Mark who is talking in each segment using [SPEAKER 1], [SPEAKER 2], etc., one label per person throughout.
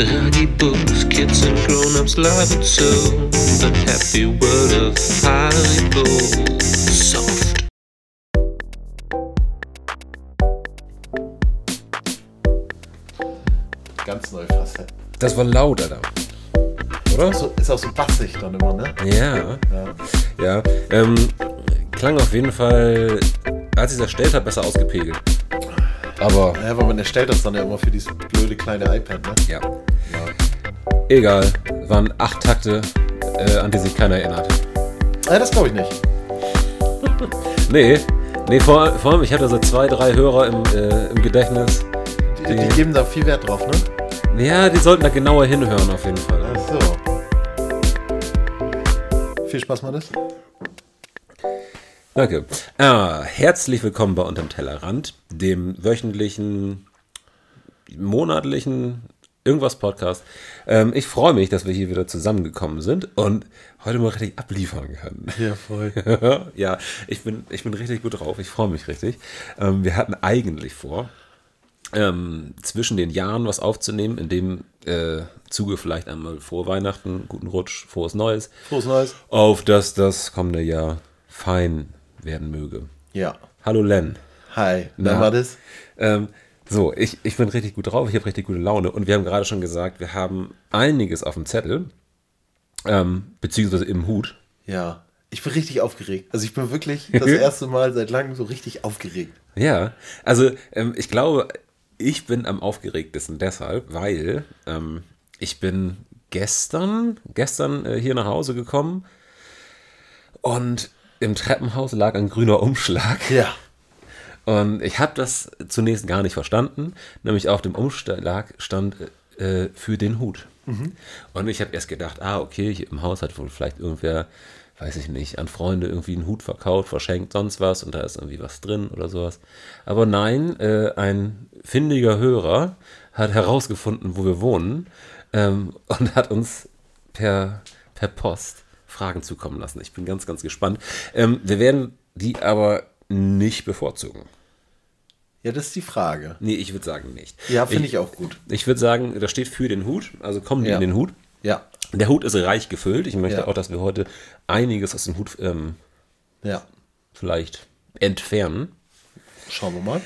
[SPEAKER 1] Draggy books, kids and grown-ups love it so. The happy world of Haribo. Soft.
[SPEAKER 2] Ganz neue Facetten.
[SPEAKER 3] Das war laut, Alter. Oder?
[SPEAKER 2] So, ist auch so bassig dann immer, ne?
[SPEAKER 3] Ja.
[SPEAKER 2] Ja.
[SPEAKER 3] Ja. Ähm, klang auf jeden Fall, als ich es erstellt habe, besser ausgepegelt. Aber
[SPEAKER 2] Ja, weil man erstellt das dann ja immer für dieses blöde kleine iPad, ne?
[SPEAKER 3] ja. Egal. Waren acht Takte, äh, an die sich keiner erinnert.
[SPEAKER 2] Ja, das glaube ich nicht.
[SPEAKER 3] Nee. Nee, vor, vor allem, ich hatte so zwei, drei Hörer im, äh, im Gedächtnis.
[SPEAKER 2] Die, die geben da viel Wert drauf, ne?
[SPEAKER 3] Ja, die sollten da genauer hinhören auf jeden Fall.
[SPEAKER 2] Ach so. Viel Spaß, Mannes.
[SPEAKER 3] Danke. Ah, herzlich willkommen bei Unterm Tellerrand, dem wöchentlichen, monatlichen irgendwas Podcast. Ähm, ich freue mich, dass wir hier wieder zusammengekommen sind und heute mal richtig abliefern können.
[SPEAKER 2] Ja, voll.
[SPEAKER 3] ja, ich bin, ich bin richtig gut drauf. Ich freue mich richtig. Ähm, wir hatten eigentlich vor, ähm, zwischen den Jahren was aufzunehmen, in dem äh, Zuge vielleicht einmal vor Weihnachten, guten Rutsch, frohes Neues,
[SPEAKER 2] Frohes Neues.
[SPEAKER 3] auf dass das kommende Jahr fein werden möge.
[SPEAKER 2] Ja.
[SPEAKER 3] Hallo Len.
[SPEAKER 2] Hi.
[SPEAKER 3] Na?
[SPEAKER 2] Na, war das?
[SPEAKER 3] Ähm, so, ich, ich bin richtig gut drauf, ich habe richtig gute Laune und wir haben gerade schon gesagt, wir haben einiges auf dem Zettel, ähm, beziehungsweise im Hut.
[SPEAKER 2] Ja. Ich bin richtig aufgeregt. Also ich bin wirklich das erste Mal seit langem so richtig aufgeregt.
[SPEAKER 3] Ja, also ähm, ich glaube, ich bin am aufgeregtesten deshalb, weil ähm, ich bin gestern, gestern äh, hier nach Hause gekommen und im Treppenhaus lag ein grüner Umschlag.
[SPEAKER 2] Ja.
[SPEAKER 3] Und ich habe das zunächst gar nicht verstanden, nämlich auf dem Umschlag stand äh, für den Hut. Und ich habe erst gedacht, ah, okay, hier im Haus hat wohl vielleicht irgendwer, weiß ich nicht, an Freunde irgendwie einen Hut verkauft, verschenkt, sonst was und da ist irgendwie was drin oder sowas. Aber nein, äh, ein findiger Hörer hat herausgefunden, wo wir wohnen ähm, und hat uns per, per Post Fragen zukommen lassen. Ich bin ganz, ganz gespannt. Ähm, wir werden die aber nicht bevorzugen.
[SPEAKER 2] Ja, das ist die Frage.
[SPEAKER 3] Nee, ich würde sagen nicht.
[SPEAKER 2] Ja, finde ich auch gut.
[SPEAKER 3] Ich würde sagen, da steht für den Hut, also kommen die
[SPEAKER 2] Ja.
[SPEAKER 3] in den Hut.
[SPEAKER 2] Ja.
[SPEAKER 3] Der Hut ist reich gefüllt. Ich möchte
[SPEAKER 2] Ja.
[SPEAKER 3] auch, dass wir heute einiges aus dem Hut ähm,
[SPEAKER 2] Ja.
[SPEAKER 3] vielleicht entfernen.
[SPEAKER 2] Schauen wir mal.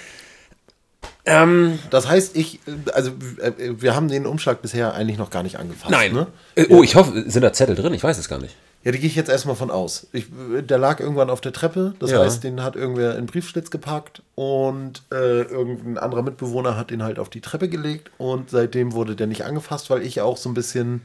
[SPEAKER 3] Ähm,
[SPEAKER 2] Das heißt, ich, äh, also äh, wir haben den Umschlag bisher eigentlich noch gar nicht angefasst.
[SPEAKER 3] nein.
[SPEAKER 2] Ne?
[SPEAKER 3] Äh, oh, ich hoffe, sind da Zettel drin? Ich weiß es gar nicht.
[SPEAKER 2] Ja, die gehe ich jetzt erstmal von aus. Ich, der lag irgendwann auf der Treppe, das
[SPEAKER 3] Ja.
[SPEAKER 2] heißt, den hat irgendwer in Briefschlitz gepackt und äh, irgendein anderer Mitbewohner hat den halt auf die Treppe gelegt und seitdem wurde der nicht angefasst, weil ich auch so ein bisschen,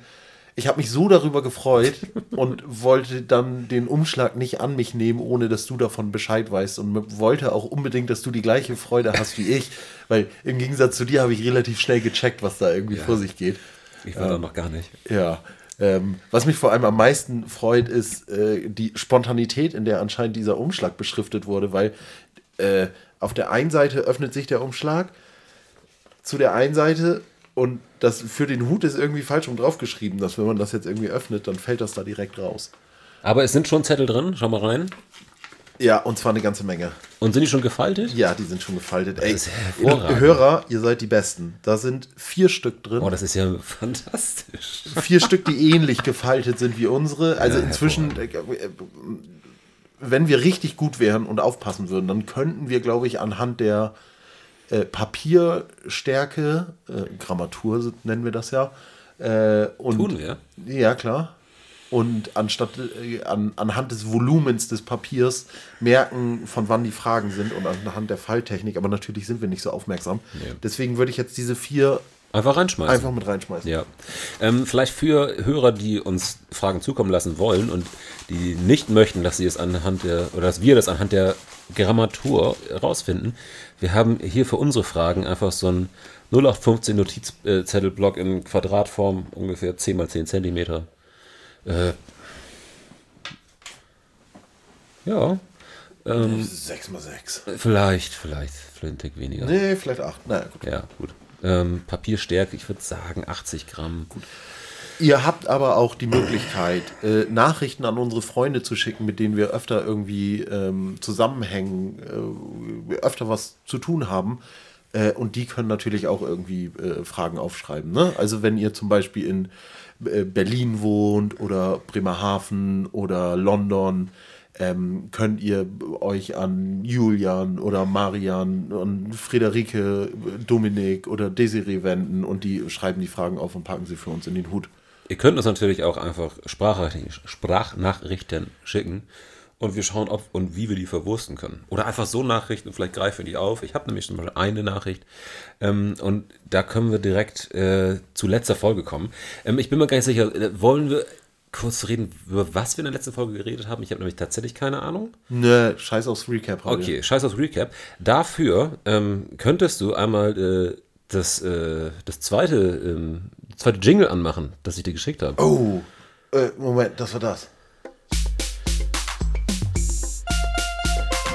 [SPEAKER 2] ich habe mich so darüber gefreut und wollte dann den Umschlag nicht an mich nehmen, ohne dass du davon Bescheid weißt und wollte auch unbedingt, dass du die gleiche Freude hast wie ich, weil im Gegensatz zu dir habe ich relativ schnell gecheckt, was da irgendwie vor sich geht.
[SPEAKER 3] Ich war da noch gar nicht.
[SPEAKER 2] Ja. Ähm, was mich vor allem am meisten freut, ist äh, die Spontanität, in der anscheinend dieser Umschlag beschriftet wurde, weil äh, auf der einen Seite öffnet sich der Umschlag zu der einen Seite und das für den Hut ist irgendwie falsch rum draufgeschrieben, dass wenn man das jetzt irgendwie öffnet, dann fällt das da direkt raus.
[SPEAKER 3] Aber es sind schon Zettel drin. Schau mal rein.
[SPEAKER 2] Ja, und zwar eine ganze Menge.
[SPEAKER 3] Und sind die schon gefaltet?
[SPEAKER 2] Ja, die sind schon gefaltet. Ey. Hörer, ihr seid die Besten. Da sind vier Stück drin.
[SPEAKER 3] Oh, das ist ja fantastisch.
[SPEAKER 2] vier Stück, die ähnlich gefaltet sind wie unsere. Also
[SPEAKER 3] Ja,
[SPEAKER 2] inzwischen, äh, wenn wir richtig gut wären und aufpassen würden, dann könnten wir, glaube ich, anhand der äh, Papierstärke, äh, Grammatur nennen wir das ja, äh, und
[SPEAKER 3] Tun wir?
[SPEAKER 2] ja klar. Und anstatt äh, an, anhand des Volumens des Papiers merken, von wann die Fragen sind und anhand der Falltechnik, aber natürlich sind wir nicht so aufmerksam.
[SPEAKER 3] Nee.
[SPEAKER 2] Deswegen würde ich jetzt diese vier
[SPEAKER 3] Einfach reinschmeißen.
[SPEAKER 2] einfach mit reinschmeißen.
[SPEAKER 3] Ja. Ähm, vielleicht für Hörer, die uns Fragen zukommen lassen wollen und die nicht möchten, dass sie es anhand der, oder dass wir das anhand der Grammatur rausfinden. Wir haben hier für unsere Fragen einfach so einen 0815 Notizzettelblock in Quadratform, ungefähr 10 mal 10 Zentimeter. Äh, ja,
[SPEAKER 2] mal sechs.
[SPEAKER 3] vielleicht, vielleicht, Tick weniger.
[SPEAKER 2] Nee, vielleicht acht. Naja, gut.
[SPEAKER 3] Ja, gut. Ähm, Papierstärke, ich würde sagen 80 Gramm. Gut.
[SPEAKER 2] Ihr habt aber auch die Möglichkeit, äh, Nachrichten an unsere Freunde zu schicken, mit denen wir öfter irgendwie ähm, zusammenhängen, äh, öfter was zu tun haben. Äh, und die können natürlich auch irgendwie äh, Fragen aufschreiben. Ne? Also wenn ihr zum Beispiel in äh, Berlin wohnt oder Bremerhaven oder London, ähm, könnt ihr euch an Julian oder Marian und Friederike, Dominik oder Desiree wenden und die schreiben die Fragen auf und packen sie für uns in den Hut.
[SPEAKER 3] Ihr könnt uns natürlich auch einfach Sprachnachrichten schicken und wir schauen, ob und wie wir die verwursten können. Oder einfach so Nachrichten, vielleicht greifen wir die auf. Ich habe nämlich zum Beispiel eine Nachricht ähm, und da können wir direkt äh, zu letzter Folge kommen. Ähm, ich bin mir gar nicht sicher, äh, wollen wir kurz reden, über was wir in der letzten Folge geredet haben? Ich habe nämlich tatsächlich keine Ahnung.
[SPEAKER 2] Ne, scheiß aufs Recap
[SPEAKER 3] heute. Okay, scheiß aufs Recap. Dafür ähm, könntest du einmal äh, das, äh, das zweite, ähm, zweite Jingle anmachen, das ich dir geschickt habe.
[SPEAKER 2] Oh, äh, Moment, das war das.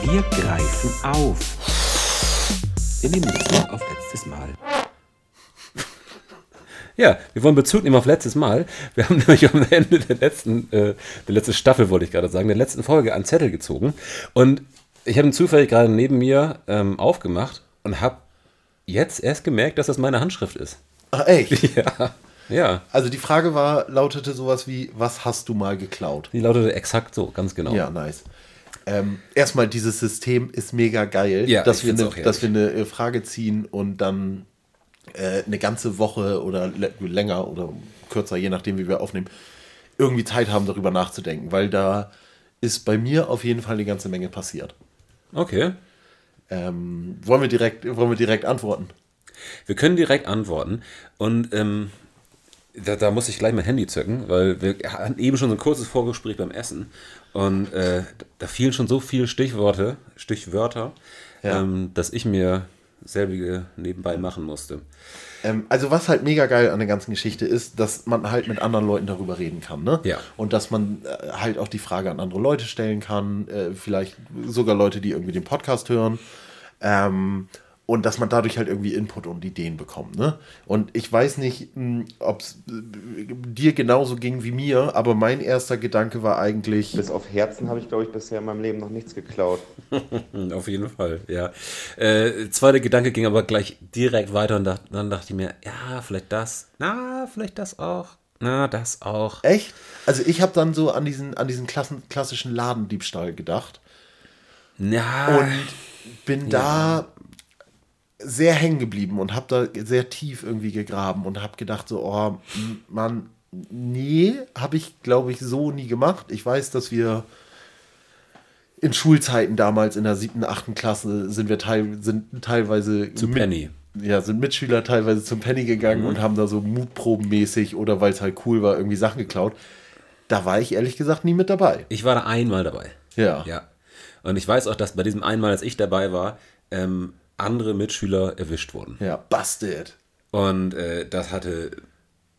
[SPEAKER 3] Wir greifen auf. Wir nehmen Bezug auf letztes Mal. Ja, wir wollen Bezug nehmen auf letztes Mal. Wir haben nämlich am Ende der letzten, äh, der letzten Staffel, wollte ich gerade sagen, der letzten Folge einen Zettel gezogen. Und ich habe ihn zufällig gerade neben mir ähm, aufgemacht und habe jetzt erst gemerkt, dass das meine Handschrift ist.
[SPEAKER 2] Ach, echt?
[SPEAKER 3] Ja. Ja.
[SPEAKER 2] Also die Frage war, lautete sowas wie, was hast du mal geklaut?
[SPEAKER 3] Die lautete exakt so, ganz genau.
[SPEAKER 2] Ja, nice. Ähm, erstmal, dieses System ist mega geil,
[SPEAKER 3] ja,
[SPEAKER 2] dass, wir eine, dass wir eine äh, Frage ziehen und dann äh, eine ganze Woche oder länger oder kürzer, je nachdem, wie wir aufnehmen, irgendwie Zeit haben, darüber nachzudenken, weil da ist bei mir auf jeden Fall eine ganze Menge passiert.
[SPEAKER 3] Okay.
[SPEAKER 2] Ähm, wollen, wir direkt, wollen wir direkt antworten?
[SPEAKER 3] Wir können direkt antworten. Und ähm, da, da, muss ich gleich mein Handy zücken, weil wir hatten eben schon so ein kurzes Vorgespräch beim Essen. Und äh, da fielen schon so viele Stichworte, Stichwörter, ja. ähm, dass ich mir selbige nebenbei machen musste.
[SPEAKER 2] Ähm, also was halt mega geil an der ganzen Geschichte ist, dass man halt mit anderen Leuten darüber reden kann. Ne?
[SPEAKER 3] Ja.
[SPEAKER 2] Und dass man äh, halt auch die Frage an andere Leute stellen kann, äh, vielleicht sogar Leute, die irgendwie den Podcast hören. Ähm, und dass man dadurch halt irgendwie Input und Ideen bekommt. Ne? Und ich weiß nicht, hm, ob es äh, dir genauso ging wie mir, aber mein erster Gedanke war eigentlich.
[SPEAKER 4] Bis auf Herzen habe ich, glaube ich, bisher in meinem Leben noch nichts geklaut.
[SPEAKER 3] auf jeden Fall, ja. Äh, zweiter Gedanke ging aber gleich direkt weiter und da, dann dachte ich mir, ja, vielleicht das, na, vielleicht das auch. Na, das auch.
[SPEAKER 2] Echt? Also ich habe dann so an diesen, an diesen Klassen, klassischen Ladendiebstahl gedacht.
[SPEAKER 3] Ja.
[SPEAKER 2] Und bin ja. da sehr hängen geblieben und habe da sehr tief irgendwie gegraben und habe gedacht so, oh, Mann, nee, habe ich, glaube ich, so nie gemacht. Ich weiß, dass wir in Schulzeiten damals in der siebten, achten Klasse sind wir teil, sind teilweise
[SPEAKER 3] zu Penny.
[SPEAKER 2] Ja, sind Mitschüler teilweise zum Penny gegangen mhm. und haben da so mutprobenmäßig oder weil es halt cool war, irgendwie Sachen geklaut. Da war ich ehrlich gesagt nie mit dabei.
[SPEAKER 3] Ich war da einmal dabei.
[SPEAKER 2] Ja.
[SPEAKER 3] Ja. Und ich weiß auch, dass bei diesem einmal, als ich dabei war, ähm, andere Mitschüler erwischt wurden.
[SPEAKER 2] Ja, busted.
[SPEAKER 3] Und äh, das hatte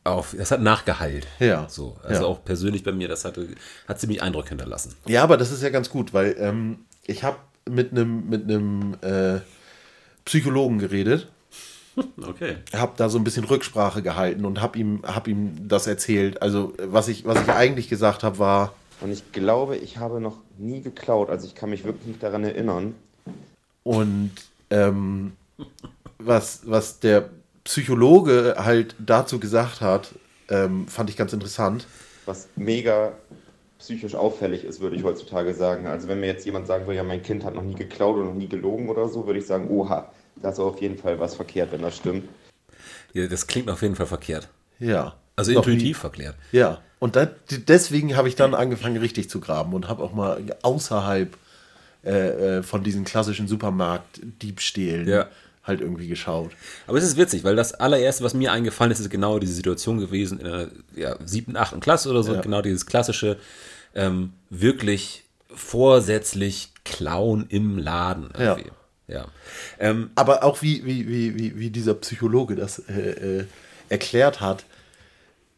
[SPEAKER 3] auch, das hat nachgeheilt.
[SPEAKER 2] Ja.
[SPEAKER 3] So, also
[SPEAKER 2] ja.
[SPEAKER 3] auch persönlich bei mir, das hatte, hat ziemlich Eindruck hinterlassen.
[SPEAKER 2] Ja, aber das ist ja ganz gut, weil ähm, ich habe mit einem mit äh, Psychologen geredet.
[SPEAKER 3] Okay.
[SPEAKER 2] Habe da so ein bisschen Rücksprache gehalten und habe ihm, hab ihm das erzählt. Also, was ich, was ich eigentlich gesagt habe, war.
[SPEAKER 4] Und ich glaube, ich habe noch nie geklaut. Also, ich kann mich wirklich nicht daran erinnern.
[SPEAKER 2] Und ähm, was, was der Psychologe halt dazu gesagt hat, ähm, fand ich ganz interessant.
[SPEAKER 4] Was mega psychisch auffällig ist, würde ich heutzutage sagen. Also wenn mir jetzt jemand sagen würde, ja, mein Kind hat noch nie geklaut und noch nie gelogen oder so, würde ich sagen, oha, da ist auf jeden Fall was verkehrt, wenn das stimmt.
[SPEAKER 3] Ja, das klingt auf jeden Fall verkehrt.
[SPEAKER 2] Ja.
[SPEAKER 3] Also intuitiv verkehrt.
[SPEAKER 2] Ja. Und da, deswegen habe ich dann angefangen, richtig zu graben und habe auch mal außerhalb äh, äh, von diesen klassischen Supermarkt-Diebstählen
[SPEAKER 3] ja.
[SPEAKER 2] halt irgendwie geschaut.
[SPEAKER 3] Aber es ist witzig, weil das allererste, was mir eingefallen ist, ist genau diese Situation gewesen in der ja, siebten, achten Klasse oder so. Ja. Genau dieses klassische, ähm, wirklich vorsätzlich Klauen im Laden.
[SPEAKER 2] Irgendwie.
[SPEAKER 3] Ja. ja. Ähm,
[SPEAKER 2] Aber auch wie, wie, wie, wie, wie dieser Psychologe das äh, äh, erklärt hat,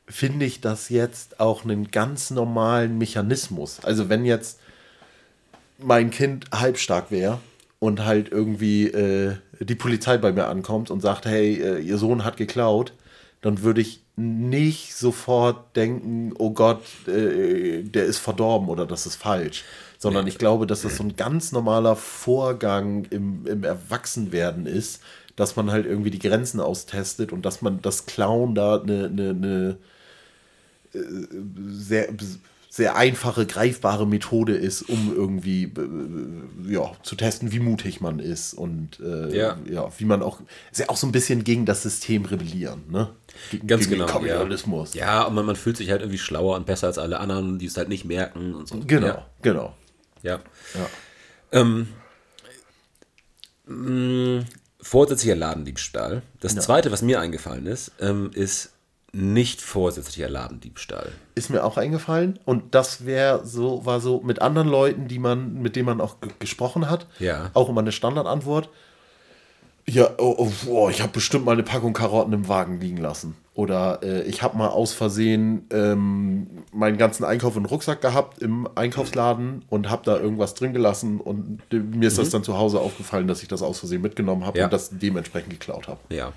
[SPEAKER 2] finde ich das jetzt auch einen ganz normalen Mechanismus. Also wenn jetzt mein Kind halbstark wäre und halt irgendwie äh, die Polizei bei mir ankommt und sagt, hey, äh, ihr Sohn hat geklaut, dann würde ich nicht sofort denken, oh Gott, äh, der ist verdorben oder das ist falsch. Sondern ich glaube, dass das so ein ganz normaler Vorgang im, im Erwachsenwerden ist, dass man halt irgendwie die Grenzen austestet und dass man das Clown da eine, eine äh, sehr, sehr einfache, greifbare Methode ist, um irgendwie äh, ja, zu testen, wie mutig man ist und äh,
[SPEAKER 3] Ja.
[SPEAKER 2] ja. wie man auch, ist ja auch so ein bisschen gegen das System rebellieren, ne? Gegen,
[SPEAKER 3] Ganz
[SPEAKER 2] gegen
[SPEAKER 3] genau.
[SPEAKER 2] den Kapitalismus.
[SPEAKER 3] Ja, ja und man, man fühlt sich halt irgendwie schlauer und besser als alle anderen, die es halt nicht merken und so.
[SPEAKER 2] Genau,
[SPEAKER 3] Ja.
[SPEAKER 2] genau.
[SPEAKER 3] ja.
[SPEAKER 2] Ja.
[SPEAKER 3] Ähm, mh, vorsätzlicher Ladendiebstahl. Das zweite, was mir eingefallen ist, ähm, ist nicht vorsätzlicher Ladendiebstahl.
[SPEAKER 2] Ist mir auch eingefallen. Und das wäre so, war so mit anderen Leuten, die man, mit denen man auch ge- gesprochen hat,
[SPEAKER 3] Ja.
[SPEAKER 2] auch immer eine Standardantwort. Ja, oh, oh, oh, ich habe bestimmt mal eine Packung Karotten im Wagen liegen lassen. Oder äh, ich habe mal aus Versehen ähm, meinen ganzen Einkauf in den Rucksack gehabt im Einkaufsladen und habe da irgendwas drin gelassen. Und äh, mir ist das dann zu Hause aufgefallen, dass ich das aus Versehen mitgenommen habe
[SPEAKER 3] Mhm. Ja.
[SPEAKER 2] und das dementsprechend geklaut habe.
[SPEAKER 3] Ja.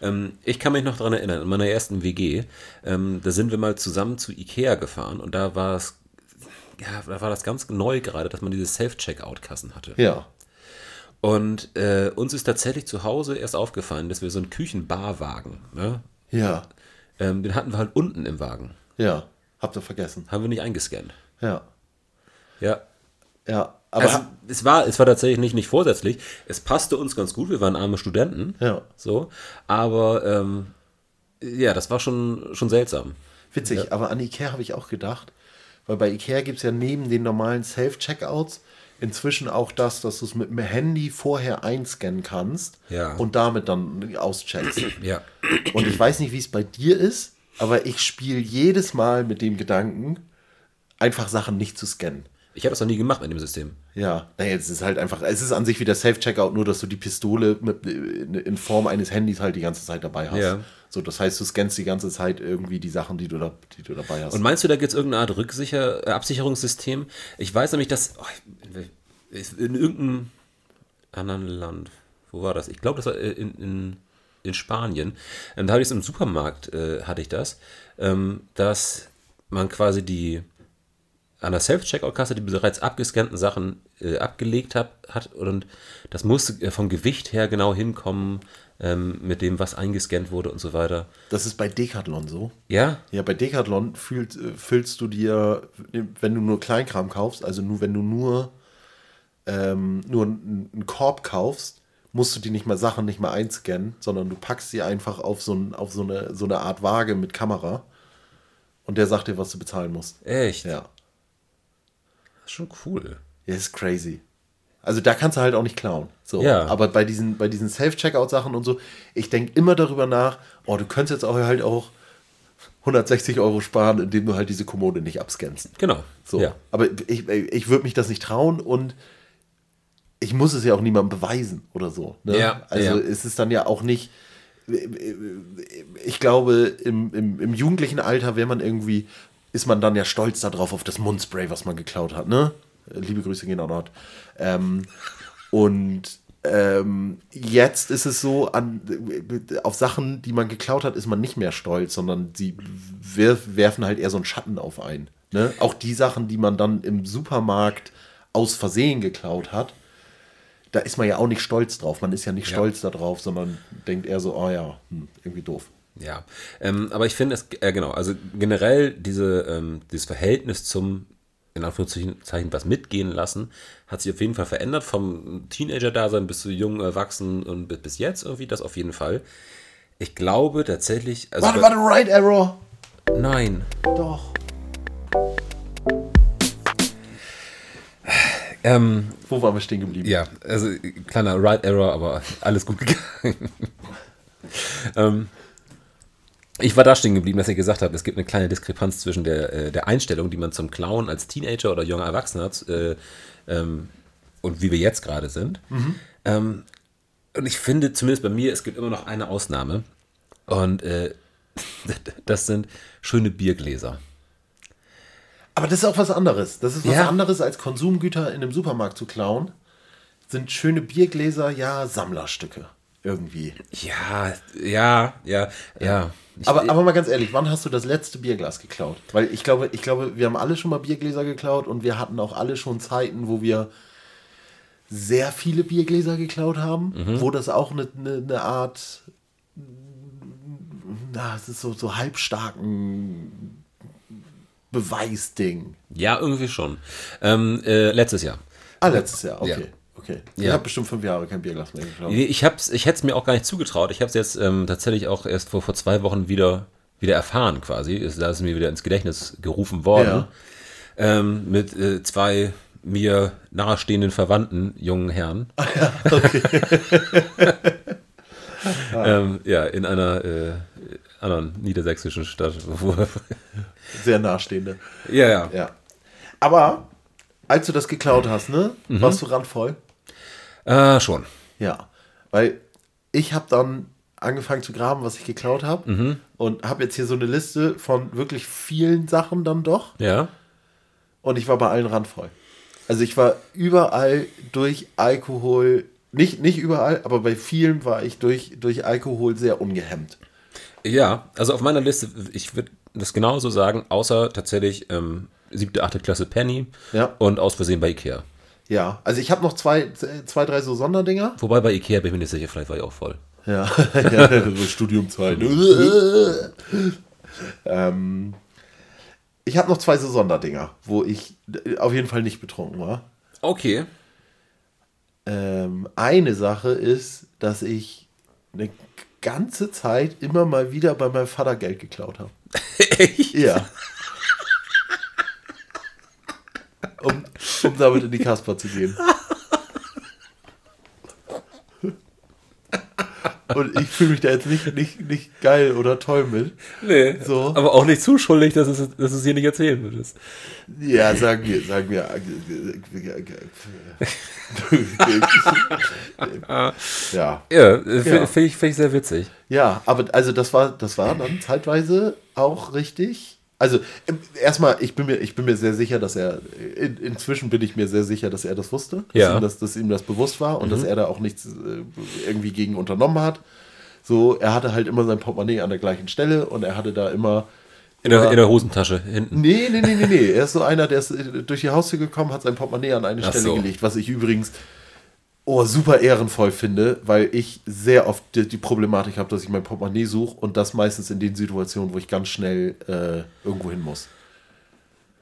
[SPEAKER 3] Ähm, ich kann mich noch daran erinnern, in meiner ersten WG, ähm, da sind wir mal zusammen zu Ikea gefahren und da war es, ja, da war das ganz neu gerade, dass man diese Self-Checkout-Kassen hatte.
[SPEAKER 2] Ja.
[SPEAKER 3] Und äh, uns ist tatsächlich zu Hause erst aufgefallen, dass wir so einen Küchenbarwagen, ne?
[SPEAKER 2] Ja.
[SPEAKER 3] ähm, den hatten wir halt unten im Wagen.
[SPEAKER 2] Ja. Habt ihr vergessen.
[SPEAKER 3] Haben wir nicht eingescannt.
[SPEAKER 2] Ja.
[SPEAKER 3] Ja.
[SPEAKER 2] Ja. Aber
[SPEAKER 3] Also, es, war, es war tatsächlich nicht, nicht vorsätzlich. Es passte uns ganz gut. Wir waren arme Studenten.
[SPEAKER 2] Ja.
[SPEAKER 3] So. Aber ähm, ja, das war schon, schon seltsam.
[SPEAKER 2] Witzig, aber an Ikea habe ich auch gedacht, weil bei Ikea gibt es ja neben den normalen Self-Checkouts inzwischen auch das, dass du es mit dem Handy vorher einscannen kannst
[SPEAKER 3] Ja.
[SPEAKER 2] und damit dann auscheckst.
[SPEAKER 3] Ja.
[SPEAKER 2] und ich weiß nicht, wie es bei dir ist, aber ich spiele jedes Mal mit dem Gedanken, einfach Sachen nicht zu scannen.
[SPEAKER 3] Ich habe das noch nie gemacht mit dem System.
[SPEAKER 2] Ja, naja, es ist halt einfach, es ist an sich wie der Self-Checkout, nur dass du die Pistole mit, in Form eines Handys halt die ganze Zeit dabei hast.
[SPEAKER 3] Ja.
[SPEAKER 2] So, das heißt, du scannst die ganze Zeit irgendwie die Sachen, die du, da, die du dabei hast.
[SPEAKER 3] Und meinst du, da gibt es irgendeine Art Rücksicher äh, Absicherungssystem? Ich weiß nämlich, dass oh, in irgendeinem anderen Land, wo war das? Ich glaube, das war äh, in, in, in Spanien. Ähm, da hatte ich es im Supermarkt, äh, hatte ich das, ähm, dass man quasi die an der Self-Checkout-Kasse die bereits abgescannten Sachen äh, abgelegt hat, hat und das musste äh, vom Gewicht her genau hinkommen ähm, mit dem, was eingescannt wurde und so weiter.
[SPEAKER 2] Das ist bei Decathlon so.
[SPEAKER 3] Ja?
[SPEAKER 2] Ja, bei Decathlon fühlt, äh, füllst du dir, wenn du nur Kleinkram kaufst, also nur wenn du nur, ähm, nur einen einen Korb kaufst, musst du die nicht mal Sachen nicht mal einscannen, sondern du packst sie einfach auf so, ein, auf so, eine, so eine Art Waage mit Kamera und der sagt dir, was du bezahlen musst.
[SPEAKER 3] Echt?
[SPEAKER 2] Ja.
[SPEAKER 3] Ist schon cool.
[SPEAKER 2] Ja, ist crazy. Also da kannst du halt auch nicht klauen. So.
[SPEAKER 3] Ja.
[SPEAKER 2] Aber bei diesen, bei diesen Self-Checkout-Sachen und so, ich denke immer darüber nach, oh, du könntest jetzt auch halt auch 160 Euro sparen, indem du halt diese Kommode nicht abscannst.
[SPEAKER 3] Genau.
[SPEAKER 2] So.
[SPEAKER 3] Ja.
[SPEAKER 2] Aber ich, ich würde mich das nicht trauen und ich muss es ja auch niemandem beweisen oder so. Ne?
[SPEAKER 3] Ja,
[SPEAKER 2] Also
[SPEAKER 3] ja.
[SPEAKER 2] es ist dann ja auch nicht. Ich glaube, im, im, im jugendlichen Alter wäre man irgendwie, ist man dann ja stolz darauf, auf das Mundspray, was man geklaut hat. Ne? Liebe Grüße gehen auch noch. Ähm, und ähm, jetzt ist es so, an, auf Sachen, die man geklaut hat, ist man nicht mehr stolz, sondern sie werf, werfen halt eher so einen Schatten auf ein. Ne? Auch die Sachen, die man dann im Supermarkt aus Versehen geklaut hat, da ist man ja auch nicht stolz drauf. Man ist ja nicht
[SPEAKER 3] Ja.
[SPEAKER 2] stolz darauf, sondern denkt eher so, oh ja, hm, irgendwie doof.
[SPEAKER 3] Ja, ähm, aber ich finde es, äh, genau, also generell diese, ähm, dieses Verhältnis zum, in Anführungszeichen, was mitgehen lassen, hat sich auf jeden Fall verändert, vom Teenager-Dasein bis zu jung Erwachsenen und bis, bis jetzt irgendwie, das auf jeden Fall. Ich glaube tatsächlich, also
[SPEAKER 2] Warte, warte, Right Error!
[SPEAKER 3] nein,
[SPEAKER 2] Doch.
[SPEAKER 3] ähm,
[SPEAKER 2] Wo waren wir stehen geblieben?
[SPEAKER 3] Ja, also kleiner Right Error, aber alles gut gegangen. ähm, ich war da stehen geblieben, dass ich gesagt habe, es gibt eine kleine Diskrepanz zwischen der, äh, der Einstellung, die man zum Clown als Teenager oder junger Erwachsener hat, äh, ähm, und wie wir jetzt gerade sind. Ähm, und ich finde, zumindest bei mir, es gibt immer noch eine Ausnahme. Und äh, das sind schöne Biergläser.
[SPEAKER 2] Aber das ist auch was anderes. Das ist was
[SPEAKER 3] Ja.
[SPEAKER 2] anderes als Konsumgüter in einem Supermarkt zu klauen. Sind schöne Biergläser, ja, Sammlerstücke. Irgendwie.
[SPEAKER 3] Ja, ja, ja, ja. Ich,
[SPEAKER 2] Aber, aber mal ganz ehrlich, wann hast du das letzte Bierglas geklaut? Weil ich glaube, ich glaube, wir haben alle schon mal Biergläser geklaut und wir hatten auch alle schon Zeiten, wo wir sehr viele Biergläser geklaut haben, wo das auch eine, eine, eine Art, na, es ist so, so halbstarken Beweisding.
[SPEAKER 3] Ja, irgendwie schon. Ähm, äh, letztes Jahr.
[SPEAKER 2] Ah, letztes Jahr, okay.
[SPEAKER 3] Ja.
[SPEAKER 2] Okay. Ich
[SPEAKER 3] Ja.
[SPEAKER 2] habe bestimmt fünf Jahre kein Bierglas mehr geklaut.
[SPEAKER 3] Ich, hab's, ich hätte es mir auch gar nicht zugetraut. Ich habe es jetzt ähm, tatsächlich auch erst vor, vor zwei Wochen wieder, wieder erfahren quasi. Ist, da ist mir wieder ins Gedächtnis gerufen worden.
[SPEAKER 2] Ja.
[SPEAKER 3] Ähm, mit äh, zwei mir nahestehenden Verwandten, jungen Herren. ähm, ja, in einer äh, anderen niedersächsischen Stadt.
[SPEAKER 2] Sehr nahestehende.
[SPEAKER 3] ja, ja.
[SPEAKER 2] Ja. Aber als du das geklaut hast, ne, warst du randvoll?
[SPEAKER 3] Äh, schon.
[SPEAKER 2] Ja. Weil ich habe dann angefangen zu graben, was ich geklaut habe. Und habe jetzt hier so eine Liste von wirklich vielen Sachen dann doch.
[SPEAKER 3] Ja.
[SPEAKER 2] Und ich war bei allen randvoll. Also ich war überall durch Alkohol, nicht, nicht überall, aber bei vielen war ich durch, durch Alkohol sehr ungehemmt.
[SPEAKER 3] Ja, also auf meiner Liste, ich würde das genauso sagen, außer tatsächlich ähm, siebte, achte Klasse Penny
[SPEAKER 2] Ja.
[SPEAKER 3] und aus Versehen bei Ikea.
[SPEAKER 2] Ja, also ich habe noch zwei, zwei, drei so Sonderdinger.
[SPEAKER 3] Wobei bei Ikea bin ich mir nicht sicher, vielleicht war ich auch voll.
[SPEAKER 2] Ja, ja Studiumzeit. ähm, ich habe noch zwei so Sonderdinger, wo ich auf jeden Fall nicht betrunken war.
[SPEAKER 3] Okay.
[SPEAKER 2] Ähm, eine Sache ist, dass ich eine ganze Zeit immer mal wieder bei meinem Vater Geld geklaut habe.
[SPEAKER 3] Echt?
[SPEAKER 2] Ja. Um, damit in die Kasper zu gehen. Und ich fühle mich da jetzt nicht, nicht, nicht geil oder toll mit.
[SPEAKER 3] Nee.
[SPEAKER 2] So.
[SPEAKER 3] Aber auch nicht zu schuldig, dass, es, dass du es hier nicht erzählen würdest.
[SPEAKER 2] Ja, sagen wir, sagen wir. ja.
[SPEAKER 3] Ja, finde ich, find ich sehr witzig.
[SPEAKER 2] Ja, aber also das war, das war dann zeitweise auch richtig. Also erstmal, ich bin mir, ich bin mir sehr sicher, dass er, in, inzwischen bin ich mir sehr sicher, dass er das wusste, dass,
[SPEAKER 3] Ja.
[SPEAKER 2] ihm, das, dass ihm das bewusst war und dass er da auch nichts äh, irgendwie gegen unternommen hat. So, er hatte halt immer sein Portemonnaie an der gleichen Stelle und er hatte da immer.
[SPEAKER 3] In der, in der Hosentasche hinten.
[SPEAKER 2] Nee, nee, nee, nee, nee. Er ist so einer, der ist äh, durch die Haustür gekommen, hat sein Portemonnaie an eine
[SPEAKER 3] Ach
[SPEAKER 2] Stelle
[SPEAKER 3] so.
[SPEAKER 2] gelegt, was ich übrigens oh, super ehrenvoll finde, weil ich sehr oft die, die Problematik habe, dass ich mein Portemonnaie suche und das meistens in den Situationen, wo ich ganz schnell äh, irgendwo hin muss.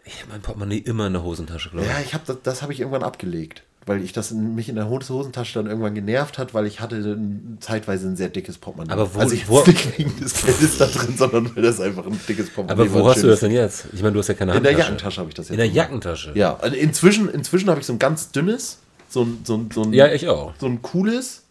[SPEAKER 3] Ich habe mein Portemonnaie immer in der Hosentasche, glaube ich.
[SPEAKER 2] Ja, ich habe das, das habe ich irgendwann abgelegt, weil ich das in, mich in der Hosentasche dann irgendwann genervt hat, weil ich hatte zeitweise ein sehr dickes Portemonnaie.
[SPEAKER 3] Aber wo-
[SPEAKER 2] also ich
[SPEAKER 3] wo-
[SPEAKER 2] nicht wegen des Geldes da drin, sondern weil das einfach ein dickes Portemonnaie
[SPEAKER 3] Aber wo hast du das denn jetzt? Ich meine, du hast ja keine
[SPEAKER 2] In der
[SPEAKER 3] Handtasche.
[SPEAKER 2] Jackentasche habe ich das jetzt.
[SPEAKER 3] In der. Jackentasche?
[SPEAKER 2] Ja, also inzwischen, inzwischen habe ich so ein ganz dünnes, so ein, so ein, so ein,
[SPEAKER 3] Ja, ich auch.
[SPEAKER 2] so ein cooles.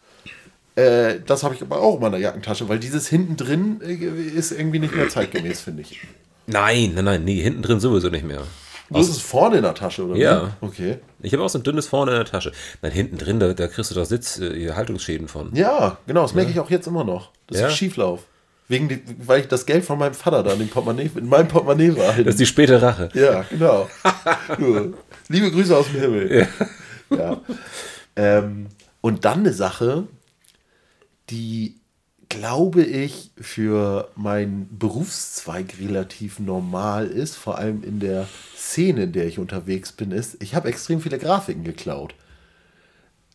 [SPEAKER 2] Äh, das habe ich aber auch in meiner Jackentasche, weil dieses hinten drin äh, ist irgendwie nicht mehr zeitgemäß, finde ich.
[SPEAKER 3] Nein, nein, nein, nee, hinten drin sowieso nicht mehr.
[SPEAKER 2] Du ist es vorne in der Tasche, oder?
[SPEAKER 3] Ja.
[SPEAKER 2] wie? Okay.
[SPEAKER 3] Ich habe auch so ein dünnes vorne in der Tasche. Nein, hinten drin, da, da kriegst du doch Sitz, äh, Haltungsschäden von.
[SPEAKER 2] Ja, genau, das merke ich auch jetzt immer noch. Das
[SPEAKER 3] Ja.
[SPEAKER 2] ist Schieflauf. Wegen die, weil ich das Geld von meinem Vater da in, dem Portemonnaie, in meinem Portemonnaie war.
[SPEAKER 3] Das ist die späte Rache.
[SPEAKER 2] Ja, genau. Liebe Grüße aus dem Himmel. Ja. Ähm, und dann eine Sache, die, glaube ich, für meinen Berufszweig relativ normal ist, vor allem in der Szene, in der ich unterwegs bin, ist, ich habe extrem viele Grafiken geklaut.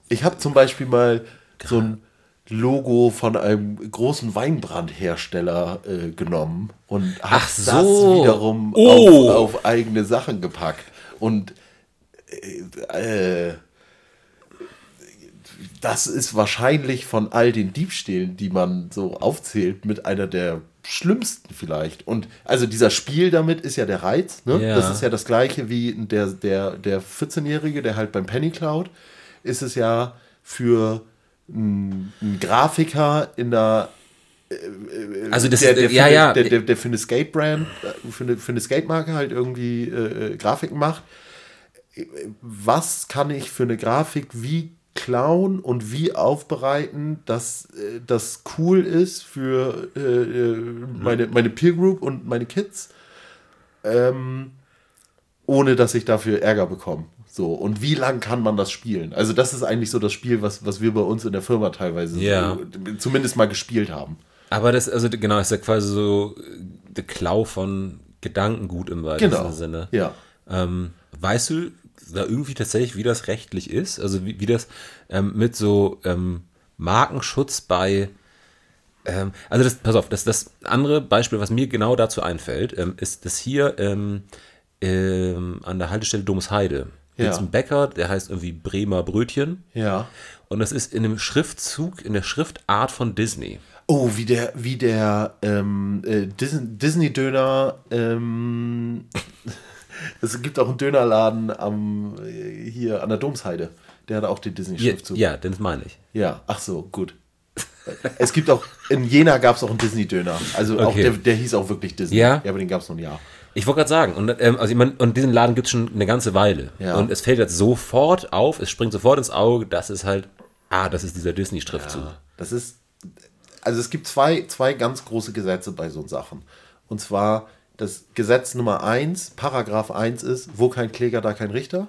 [SPEAKER 2] Ich habe zum Beispiel mal so ein Logo von einem großen Weinbrandhersteller äh, genommen und habe
[SPEAKER 3] so.
[SPEAKER 2] das wiederum
[SPEAKER 3] Oh.
[SPEAKER 2] auf, auf eigene Sachen gepackt. Und äh, äh, das ist wahrscheinlich von all den Diebstählen, die man so aufzählt, mit einer der schlimmsten vielleicht. Und also dieser Spiel damit ist ja der Reiz. Ne?
[SPEAKER 3] Ja.
[SPEAKER 2] Das ist ja das gleiche wie der, der, der 14-Jährige, der halt beim Penny klaut, ist es ja für einen, einen Grafiker in der
[SPEAKER 3] Also das
[SPEAKER 2] der, der,
[SPEAKER 3] ja,
[SPEAKER 2] für,
[SPEAKER 3] ja.
[SPEAKER 2] eine- Der, der, der für eine Skate-Brand, äh, für eine, für eine Skate-Marke halt irgendwie äh, äh, Grafiken macht. Was kann ich für eine Grafik wie klauen und wie aufbereiten, dass äh, das cool ist für äh, äh, meine, meine Peer Group und meine Kids, ähm, ohne dass ich dafür Ärger bekomme. So, und wie lang kann man das spielen? Also, das ist eigentlich so das Spiel, was, was wir bei uns in der Firma teilweise
[SPEAKER 3] Ja.
[SPEAKER 2] so, zumindest mal gespielt haben.
[SPEAKER 3] Aber das, also genau, ist ja quasi so äh, der Klau von Gedankengut im weitesten
[SPEAKER 2] Genau.
[SPEAKER 3] Sinne.
[SPEAKER 2] Ja.
[SPEAKER 3] Ähm, weißt du da irgendwie tatsächlich, wie das rechtlich ist, also wie, wie das ähm, mit so ähm, Markenschutz bei, ähm, also das, pass auf, das, das andere Beispiel, was mir genau dazu einfällt, ähm, ist das hier ähm, ähm, an der Haltestelle Domsheide.
[SPEAKER 2] Ja.
[SPEAKER 3] Gibt es einen Bäcker, der heißt irgendwie Bremer Brötchen.
[SPEAKER 2] Ja.
[SPEAKER 3] Und das ist in dem Schriftzug, in der Schriftart von Disney.
[SPEAKER 2] Oh, wie der, wie der ähm, äh, Dis Disney-Döner. Es gibt auch einen Dönerladen am, hier an der Domsheide. Der hat auch den
[SPEAKER 3] Ja,
[SPEAKER 2] Disney-Schriftzug.
[SPEAKER 3] ja, das meine ich.
[SPEAKER 2] Ja, ach so, gut. Es gibt auch, in Jena gab es auch einen Disney-Döner. Also auch
[SPEAKER 3] Okay.
[SPEAKER 2] der, der hieß auch wirklich Disney.
[SPEAKER 3] Ja?
[SPEAKER 2] Ja, aber den gab es noch ein Jahr.
[SPEAKER 3] Ich wollte gerade sagen, und, ähm, also ich mein, und diesen Laden gibt es schon eine ganze Weile.
[SPEAKER 2] Ja.
[SPEAKER 3] Und es fällt jetzt sofort auf, es springt sofort ins Auge, das ist halt, ah, das ist dieser Disney-Schriftzug.
[SPEAKER 2] Das ist, also es gibt zwei, zwei ganz große Gesetze bei so Sachen. Und zwar das Gesetz Nummer 1, Paragraph 1 ist, wo kein Kläger, da kein Richter.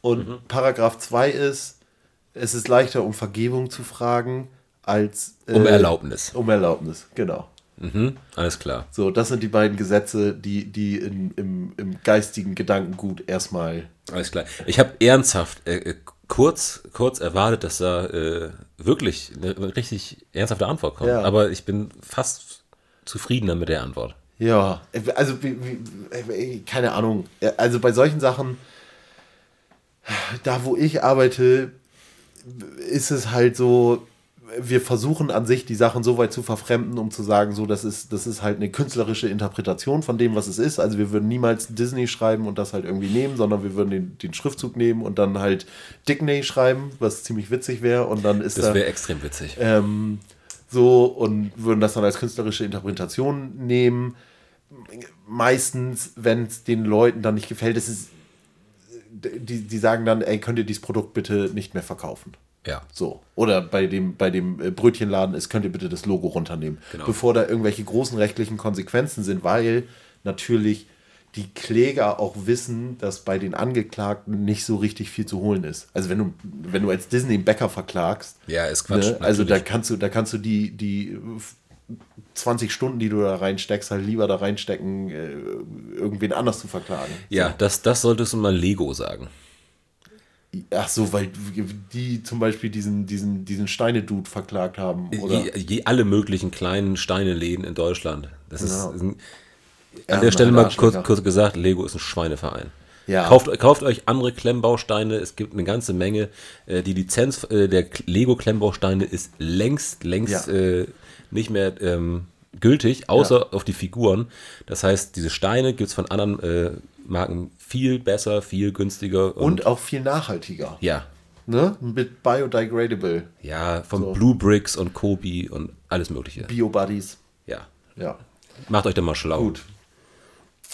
[SPEAKER 2] Und Paragraph 2 ist, es ist leichter, um Vergebung zu fragen, als äh,
[SPEAKER 3] Um Erlaubnis.
[SPEAKER 2] Um Erlaubnis, genau.
[SPEAKER 3] Mhm, alles klar.
[SPEAKER 2] So, das sind die beiden Gesetze, die, die in, im, im geistigen Gedankengut erstmal.
[SPEAKER 3] Alles klar. Ich habe ernsthaft äh, äh, kurz, kurz erwartet, dass da äh, wirklich eine richtig ernsthafte Antwort kommt.
[SPEAKER 2] Ja.
[SPEAKER 3] Aber ich bin fast zufriedener mit der Antwort.
[SPEAKER 2] Ja, also keine Ahnung. Also bei solchen Sachen, da wo ich arbeite, ist es halt so, wir versuchen an sich die Sachen so weit zu verfremden, um zu sagen, so, das ist, das ist halt eine künstlerische Interpretation von dem, was es ist. Also wir würden niemals Disney schreiben und das halt irgendwie nehmen, sondern wir würden den, den Schriftzug nehmen und dann halt Dickney schreiben, was ziemlich witzig wäre. Und dann ist
[SPEAKER 3] Das
[SPEAKER 2] da
[SPEAKER 3] wäre extrem witzig.
[SPEAKER 2] ähm, so und würden das dann als künstlerische Interpretation nehmen. Meistens, wenn es den Leuten dann nicht gefällt, ist es, die, die sagen dann, ey, könnt ihr dieses Produkt bitte nicht mehr verkaufen.
[SPEAKER 3] Ja.
[SPEAKER 2] So. Oder bei dem, bei dem äh, Brötchenladen ist, könnt ihr bitte das Logo runternehmen.
[SPEAKER 3] Genau.
[SPEAKER 2] Bevor da irgendwelche großen rechtlichen Konsequenzen sind, weil natürlich die Kläger auch wissen, dass bei den Angeklagten nicht so richtig viel zu holen ist. Also wenn du, wenn du als Disney einen Bäcker verklagst,
[SPEAKER 3] Ja, ist Quatsch.
[SPEAKER 2] Ne? Also da kannst du, da kannst du die, die 20 Stunden, die du da reinsteckst, halt lieber da reinstecken, äh, irgendwen anders zu verklagen.
[SPEAKER 3] Ja, das, das solltest du mal Lego sagen.
[SPEAKER 2] Ach so, weil die zum Beispiel diesen, diesen, diesen Steine-Dude verklagt haben, oder?
[SPEAKER 3] Je, je, alle möglichen kleinen Steineläden in Deutschland. Das ist,
[SPEAKER 2] Ja.
[SPEAKER 3] ist an der Stelle mal kurz, kurz gesagt, Lego ist ein Schweineverein.
[SPEAKER 2] Ja.
[SPEAKER 3] Kauft, kauft euch andere Klemmbausteine. Es gibt eine ganze Menge. Äh, Die Lizenz äh, der K- Lego Klemmbausteine ist längst, längst
[SPEAKER 2] Ja.
[SPEAKER 3] äh, nicht mehr ähm, gültig, außer auf die Figuren. Das heißt, diese Steine gibt es von anderen äh, Marken viel besser, viel günstiger.
[SPEAKER 2] Und auch viel nachhaltiger.
[SPEAKER 3] ja,
[SPEAKER 2] Ne? Mit biodegradable
[SPEAKER 3] ja, von
[SPEAKER 2] So.
[SPEAKER 3] Blue Bricks und Kobi und alles Mögliche.
[SPEAKER 2] Bio-Buddies.
[SPEAKER 3] Ja.
[SPEAKER 2] Ja.
[SPEAKER 3] Macht euch da mal schlau.
[SPEAKER 2] Gut.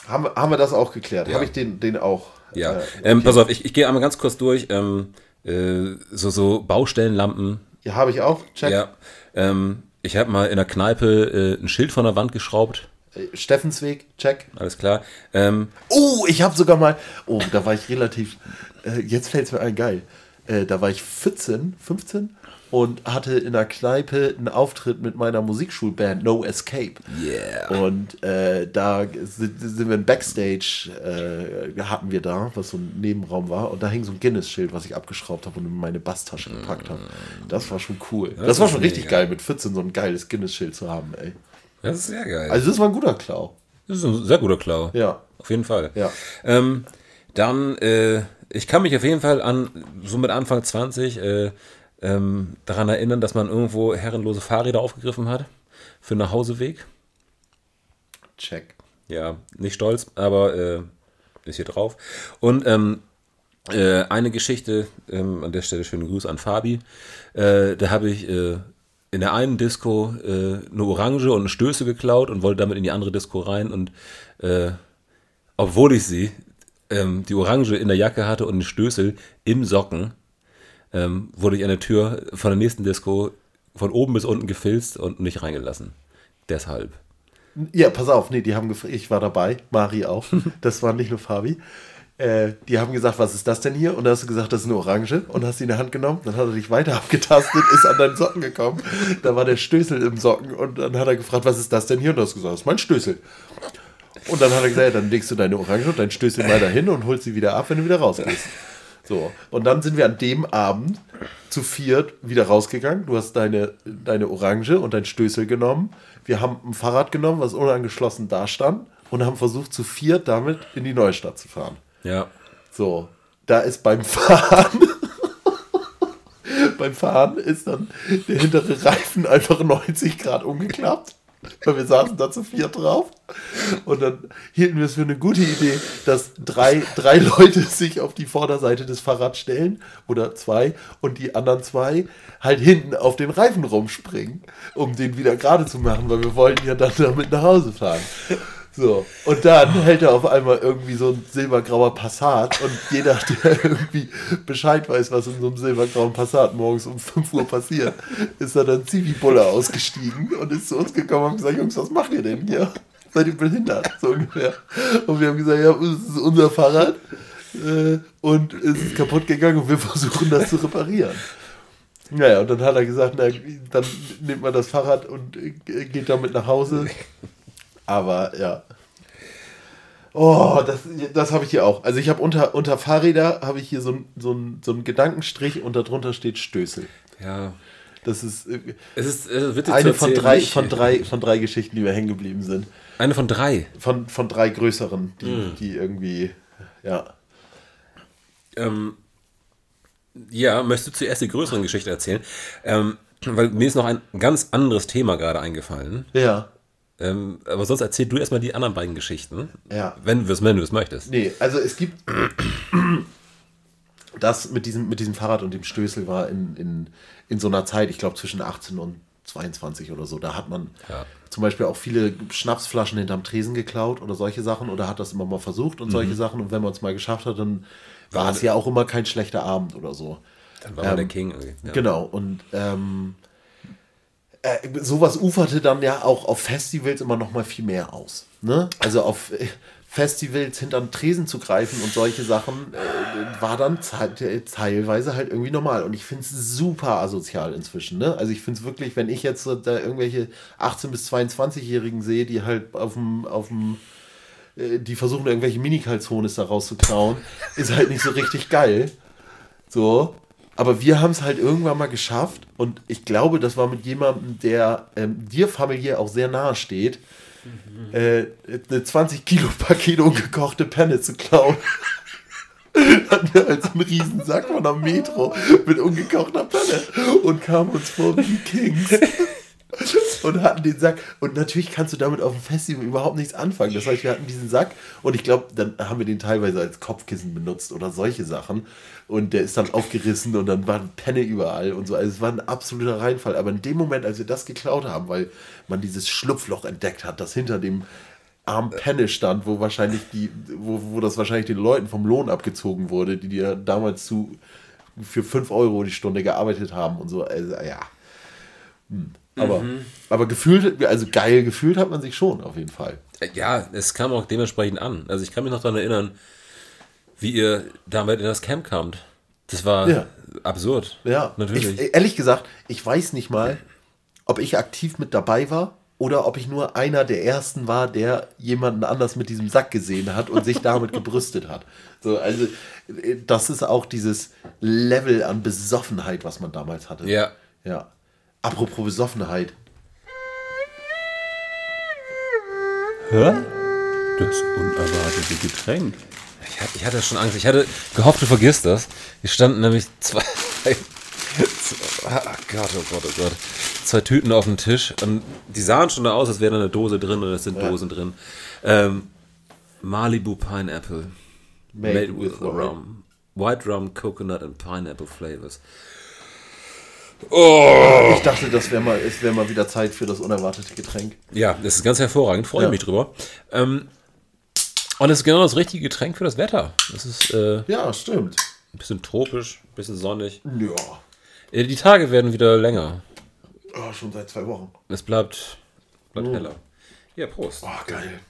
[SPEAKER 2] Haben, wir- haben wir das auch geklärt?
[SPEAKER 3] Ja.
[SPEAKER 2] Habe ich den, den auch?
[SPEAKER 3] Ja,
[SPEAKER 2] äh,
[SPEAKER 3] ähm, pass auf, ich, ich gehe einmal ganz kurz durch. Ähm, äh, so, so Baustellenlampen.
[SPEAKER 2] Ja, habe ich auch. Check.
[SPEAKER 3] Ja. Ähm, ich habe mal in der Kneipe äh, ein Schild von der Wand geschraubt.
[SPEAKER 2] Äh, Steffensweg, check.
[SPEAKER 3] Alles klar. Ähm,
[SPEAKER 2] Oh, ich habe sogar mal. Oh, da war ich relativ. Äh, jetzt fällt es mir ein, geil. Äh, da war ich 14, 15 und hatte in der Kneipe einen Auftritt mit meiner Musikschulband No Escape.
[SPEAKER 3] yeah.
[SPEAKER 2] Und äh, da sind, sind wir ein Backstage, äh, hatten wir da, was so ein Nebenraum war. Und da hing so ein Guinness-Schild, was ich abgeschraubt habe und in meine Basstasche gepackt habe. Das war schon cool. Das, war
[SPEAKER 3] ist
[SPEAKER 2] schon richtig geil, mit 14 so ein geiles Guinness-Schild zu haben, ey.
[SPEAKER 3] Das ist sehr geil.
[SPEAKER 2] Also das war ein guter Klau.
[SPEAKER 3] das ist ein sehr guter Klau.
[SPEAKER 2] Ja.
[SPEAKER 3] Auf jeden Fall.
[SPEAKER 2] Ja.
[SPEAKER 3] Ähm, dann, äh, ich kann mich auf jeden Fall an, so mit Anfang 20, äh, ähm, daran erinnern, dass man irgendwo herrenlose Fahrräder aufgegriffen hat für einen Nachhauseweg.
[SPEAKER 2] Check.
[SPEAKER 3] Ja, nicht stolz, aber äh, ist hier drauf. Und ähm, äh, eine Geschichte, ähm, an der Stelle schönen Gruß an Fabi. Äh, da habe ich äh, in der einen Disco äh, eine Orange und eine Stöße geklaut und wollte damit in die andere Disco rein. Und äh, obwohl ich sie, ähm, die Orange in der Jacke hatte und einen Stößel im Socken, ähm, wurde ich an der Tür von der nächsten Disco von oben bis unten gefilzt und nicht reingelassen. Deshalb.
[SPEAKER 2] Ja, pass auf, nee, die haben gefragt, ich war dabei, Mari auch, das war nicht nur Fabi. Äh, die haben gesagt, was ist das denn hier? Und dann hast du gesagt, das ist eine Orange und hast sie in der Hand genommen. Dann hat er dich weiter abgetastet, ist an deinen Socken gekommen. Da war der Stößel im Socken und dann hat er gefragt, was ist das denn hier? Und du hast gesagt, das ist mein Stößel. Und dann hat er gesagt, ja, dann legst du deine Orange und dann stößt du mal dahin und holst sie wieder ab, wenn du wieder rausgehst. So. Und dann sind wir an dem Abend zu viert wieder rausgegangen. Du hast deine, deine Orange und dein Stößel genommen. Wir haben ein Fahrrad genommen, was unangeschlossen da stand und haben versucht, zu viert damit in die Neustadt zu fahren.
[SPEAKER 3] Ja.
[SPEAKER 2] So, da ist beim Fahren, beim Fahren ist dann der hintere Reifen einfach 90 Grad umgeklappt. Weil wir saßen da zu viert drauf. Und dann hielten wir es für eine gute Idee, dass drei, drei Leute sich auf die Vorderseite des Fahrrads stellen oder zwei und die anderen zwei halt hinten auf den Reifen rumspringen, um den wieder gerade zu machen, weil wir wollten ja dann damit nach Hause fahren. So, und dann hält er auf einmal irgendwie so ein silbergrauer Passat und jeder, der irgendwie Bescheid weiß, was in so einem silbergrauen Passat morgens um 5 Uhr passiert, ist da dann Zivi-Bulle ausgestiegen und ist zu uns gekommen und gesagt, Jungs, was macht ihr denn hier? Seid ihr behindert? So ungefähr. Und wir haben gesagt, ja, das ist unser Fahrrad äh, und es ist kaputt gegangen und wir versuchen das zu reparieren. Naja, und dann hat er gesagt, na, dann nimmt man das Fahrrad und äh, geht damit nach Hause. Aber ja. Oh, das, das habe ich hier auch. Also ich habe unter, unter Fahrräder habe ich hier so, so, so einen Gedankenstrich und darunter steht Stößel.
[SPEAKER 3] Ja.
[SPEAKER 2] Das ist äh,
[SPEAKER 3] Es ist, es ist witzig
[SPEAKER 2] eine von drei, von, drei, von drei Geschichten, die mir hängen geblieben sind.
[SPEAKER 3] Eine von drei.
[SPEAKER 2] Von, von drei größeren, die,
[SPEAKER 3] Hm.
[SPEAKER 2] die irgendwie, ja.
[SPEAKER 3] Ähm, ja, möchtest du zuerst die größeren Geschichten erzählen? Ähm, weil mir ist noch ein ganz anderes Thema gerade eingefallen.
[SPEAKER 2] Ja.
[SPEAKER 3] Ähm, aber sonst erzähl du erstmal die anderen beiden Geschichten.
[SPEAKER 2] Ja.
[SPEAKER 3] Wenn, du es- wenn du es möchtest.
[SPEAKER 2] Nee, also es gibt das mit diesem, mit diesem Fahrrad und dem Stößel war in, in, in so einer Zeit, ich glaube zwischen 18 und 22 oder so. Da hat man
[SPEAKER 3] Ja.
[SPEAKER 2] zum Beispiel auch viele Schnapsflaschen hinterm Tresen geklaut oder solche Sachen oder hat das immer mal versucht und
[SPEAKER 3] Mhm.
[SPEAKER 2] solche Sachen. Und wenn man es mal geschafft hat, dann war es ja auch immer kein schlechter Abend oder so.
[SPEAKER 3] Dann war man der King. irgendwie. Ja.
[SPEAKER 2] Genau, und ähm, äh, sowas uferte dann ja auch auf Festivals immer noch mal viel mehr aus. Ne? Also auf äh, Festivals hinterm Tresen zu greifen und solche Sachen äh, war dann teilweise halt irgendwie normal. Und ich finde es super asozial inzwischen. Ne? Also ich finde es wirklich, wenn ich jetzt da irgendwelche 18- bis 22-Jährigen sehe, die halt auf dem, auf dem äh, die versuchen irgendwelche Mini-Calzones da rauszuklauen, ist halt nicht so richtig geil. So. Aber wir haben es halt irgendwann mal geschafft und ich glaube, das war mit jemandem, der ähm, dir familiär auch sehr nahe steht, äh, eine 20 Kilo Paket ungekochte Penne zu klauen. Hatten wir als einen riesen Sack von der Metro mit ungekochter Penne und kamen uns vor wie Kings. Und hatten den Sack. Und natürlich kannst du damit auf dem Festival überhaupt nichts anfangen. Das heißt, wir hatten diesen Sack und ich glaube, dann haben wir den teilweise als Kopfkissen benutzt oder solche Sachen. Und der ist dann aufgerissen und dann waren Penne überall und so. Also es war ein absoluter Reinfall. Aber in dem Moment, als wir das geklaut haben, weil man dieses Schlupfloch entdeckt hat, das hinter dem Arm Penne stand, wo wahrscheinlich die, wo, wo das wahrscheinlich den Leuten vom Lohn abgezogen wurde, die dir damals zu für 5 Euro die Stunde gearbeitet haben und so. Also, ja. Hm. Aber, aber gefühlt, also geil gefühlt hat man sich schon, auf jeden Fall.
[SPEAKER 3] Ja, es kam auch dementsprechend an. Also ich kann mich noch daran erinnern, wie ihr damit in das Camp kamt. Das war
[SPEAKER 2] Ja.
[SPEAKER 3] absurd.
[SPEAKER 2] Ja,
[SPEAKER 3] Natürlich.
[SPEAKER 2] Ich, ehrlich gesagt, ich weiß nicht mal, ob ich aktiv mit dabei war oder ob ich nur einer der ersten war, der jemanden anders mit diesem Sack gesehen hat und sich damit gebrüstet hat. So, also, äh, das ist auch dieses Level an Besoffenheit, was man damals hatte.
[SPEAKER 3] ja.
[SPEAKER 2] Ja. Apropos Besoffenheit.
[SPEAKER 3] Das unerwartete Getränk. Ich hatte, schon Angst. Ich hatte gehofft, du vergisst das. Hier standen nämlich zwei. Ah Gott, oh Gott, oh Gott. Zwei Tüten auf dem Tisch und die sahen schon aus, als wäre da eine Dose drin und es sind Dosen drin. Ähm, Malibu Pineapple. Made, with, rum. White rum, coconut and pineapple flavors.
[SPEAKER 2] Ich dachte, das wäre mal, es wäre mal wieder Zeit für das unerwartete Getränk.
[SPEAKER 3] Ja, das ist ganz hervorragend. Freue
[SPEAKER 2] Ja.
[SPEAKER 3] mich drüber. Ähm, und es ist genau das richtige Getränk für das Wetter. Es ist äh,
[SPEAKER 2] Ja, stimmt.
[SPEAKER 3] ein bisschen tropisch, ein bisschen sonnig.
[SPEAKER 2] Ja.
[SPEAKER 3] Äh, Die Tage werden wieder länger.
[SPEAKER 2] Oh, schon seit zwei Wochen.
[SPEAKER 3] Es bleibt, bleibt heller. Ja, Prost.
[SPEAKER 2] Oh, geil.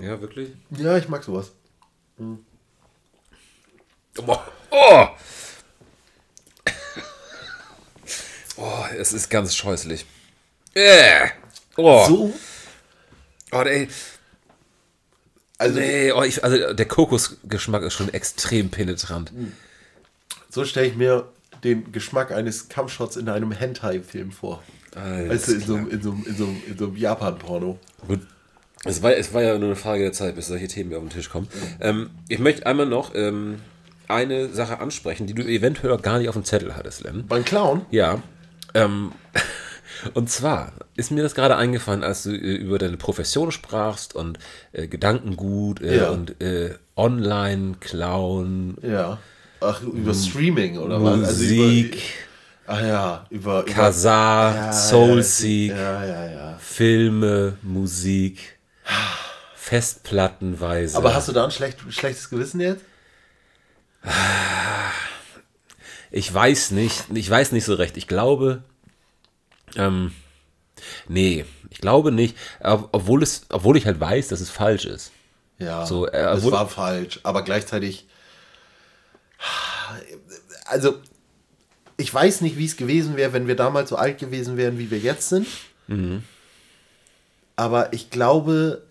[SPEAKER 3] Ja, wirklich?
[SPEAKER 2] Ja, ich mag sowas.
[SPEAKER 3] Oh! Oh, oh es ist ganz scheußlich. Äh. Oh.
[SPEAKER 2] So?
[SPEAKER 3] Oh, ey.
[SPEAKER 2] Also
[SPEAKER 3] Nee, oh, ich, also der Kokosgeschmack ist schon extrem penetrant.
[SPEAKER 2] so stelle ich mir den Geschmack eines Kampfshots in einem Hentai-Film vor.
[SPEAKER 3] Alles
[SPEAKER 2] Weißt du, in so, einem- in so, in so, in so einem Japan-Porno.
[SPEAKER 3] Gut. Es war, es war ja nur eine Frage der Zeit, bis solche Themen auf den Tisch kommen. Ähm, ich möchte einmal noch ähm, eine Sache ansprechen, die du eventuell gar nicht auf dem Zettel hattest, Len.
[SPEAKER 2] Beim Clown?
[SPEAKER 3] Ja. Ähm, und zwar ist mir das gerade eingefallen, als du äh, über deine Profession sprachst und äh, Gedankengut äh,
[SPEAKER 2] Ja.
[SPEAKER 3] und äh, Online-Clown,
[SPEAKER 2] Ja. Ach, über Streaming oder was? Also
[SPEAKER 3] Musik,
[SPEAKER 2] über, ach ja, über.
[SPEAKER 3] Kazaa,
[SPEAKER 2] ja,
[SPEAKER 3] Soulseek,
[SPEAKER 2] Ja, ja, ja.
[SPEAKER 3] Filme, Musik, Festplattenweise.
[SPEAKER 2] Aber hast du da ein schlecht, schlechtes Gewissen jetzt?
[SPEAKER 3] Ich weiß nicht, ich weiß nicht so recht. Ich glaube, ähm, nee, ich glaube nicht, ob- obwohl es, obwohl ich halt weiß, dass es falsch ist.
[SPEAKER 2] Ja,
[SPEAKER 3] So, äh,
[SPEAKER 2] es war falsch, aber gleichzeitig. Also, ich weiß nicht, wie es gewesen wäre, wenn wir damals so alt gewesen wären, wie wir jetzt sind.
[SPEAKER 3] Mhm.
[SPEAKER 2] Aber ich glaube,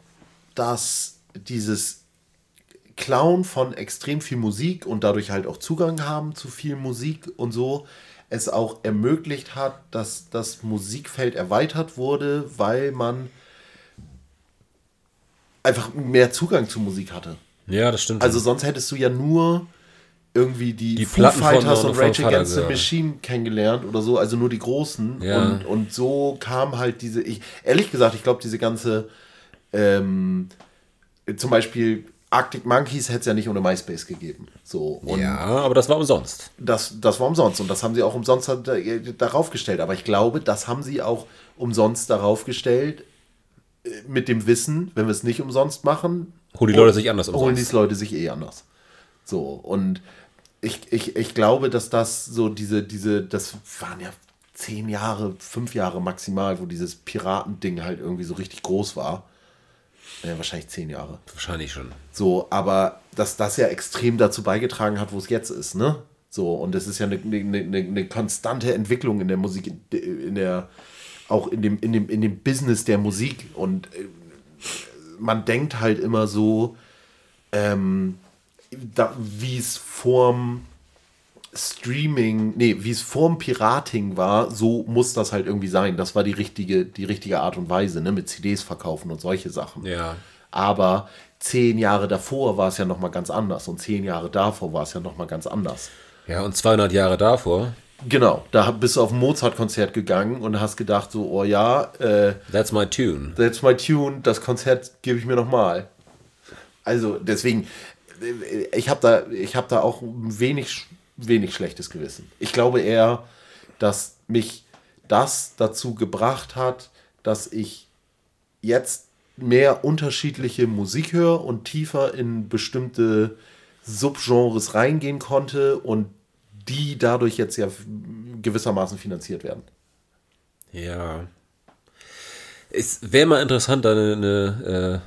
[SPEAKER 2] dass dieses Clown von extrem viel Musik und dadurch halt auch Zugang haben zu viel Musik und so, es auch ermöglicht hat, dass das Musikfeld erweitert wurde, weil man einfach mehr Zugang zu Musik hatte.
[SPEAKER 3] Ja, das stimmt.
[SPEAKER 2] Also sonst hättest du ja nur irgendwie die,
[SPEAKER 3] Die
[SPEAKER 2] Foo Fighters und Rage Against the. Machine kennengelernt oder so, also nur die großen.
[SPEAKER 3] Ja.
[SPEAKER 2] Und, und so kam halt diese, ich, ehrlich gesagt, ich glaube, diese ganze, ähm, zum Beispiel Arctic Monkeys hätte es ja nicht ohne MySpace gegeben. So.
[SPEAKER 3] Ja, aber das war umsonst.
[SPEAKER 2] das, das war umsonst und das haben sie auch umsonst da- darauf gestellt. Aber ich glaube, das haben sie auch umsonst darauf gestellt, äh, mit dem Wissen, wenn wir es nicht umsonst machen,
[SPEAKER 3] Holen die Leute sich anders
[SPEAKER 2] holen
[SPEAKER 3] umsonst.
[SPEAKER 2] die Leute sich eh anders. So, und ich, ich, ich glaube, dass das so diese, diese, das waren ja zehn Jahre, fünf Jahre maximal, wo dieses Piratending halt irgendwie so richtig groß war. Ja, wahrscheinlich zehn Jahre.
[SPEAKER 3] Wahrscheinlich schon.
[SPEAKER 2] So, aber dass das ja extrem dazu beigetragen hat, wo es jetzt ist, ne? So, und es ist ja eine, eine, eine, eine konstante Entwicklung in der Musik, in der, auch in dem, in dem, in dem Business der Musik. Und äh, man denkt halt immer so, ähm, wie es vorm Streaming, nee, wie es vorm Pirating war, so muss das halt irgendwie sein. Das war die richtige, die richtige Art und Weise, ne? Mit CDs verkaufen und solche Sachen.
[SPEAKER 3] Ja.
[SPEAKER 2] Aber zehn Jahre davor war es ja nochmal ganz anders und zehn Jahre davor war es ja nochmal ganz anders.
[SPEAKER 3] Ja, und 200 Jahre davor,
[SPEAKER 2] Genau, da bist du auf ein Mozart-Konzert gegangen und hast gedacht so, oh ja, äh,
[SPEAKER 3] that's my tune.
[SPEAKER 2] that's my tune, das Konzert gebe ich mir nochmal. Also deswegen, äh, ich habe da, ich hab da auch wenig, wenig schlechtes Gewissen. Ich glaube eher, dass mich das dazu gebracht hat, dass ich jetzt mehr unterschiedliche Musik höre und tiefer in bestimmte Subgenres reingehen konnte und die dadurch jetzt ja gewissermaßen finanziert werden.
[SPEAKER 3] Ja. Es wäre mal interessant, eine, eine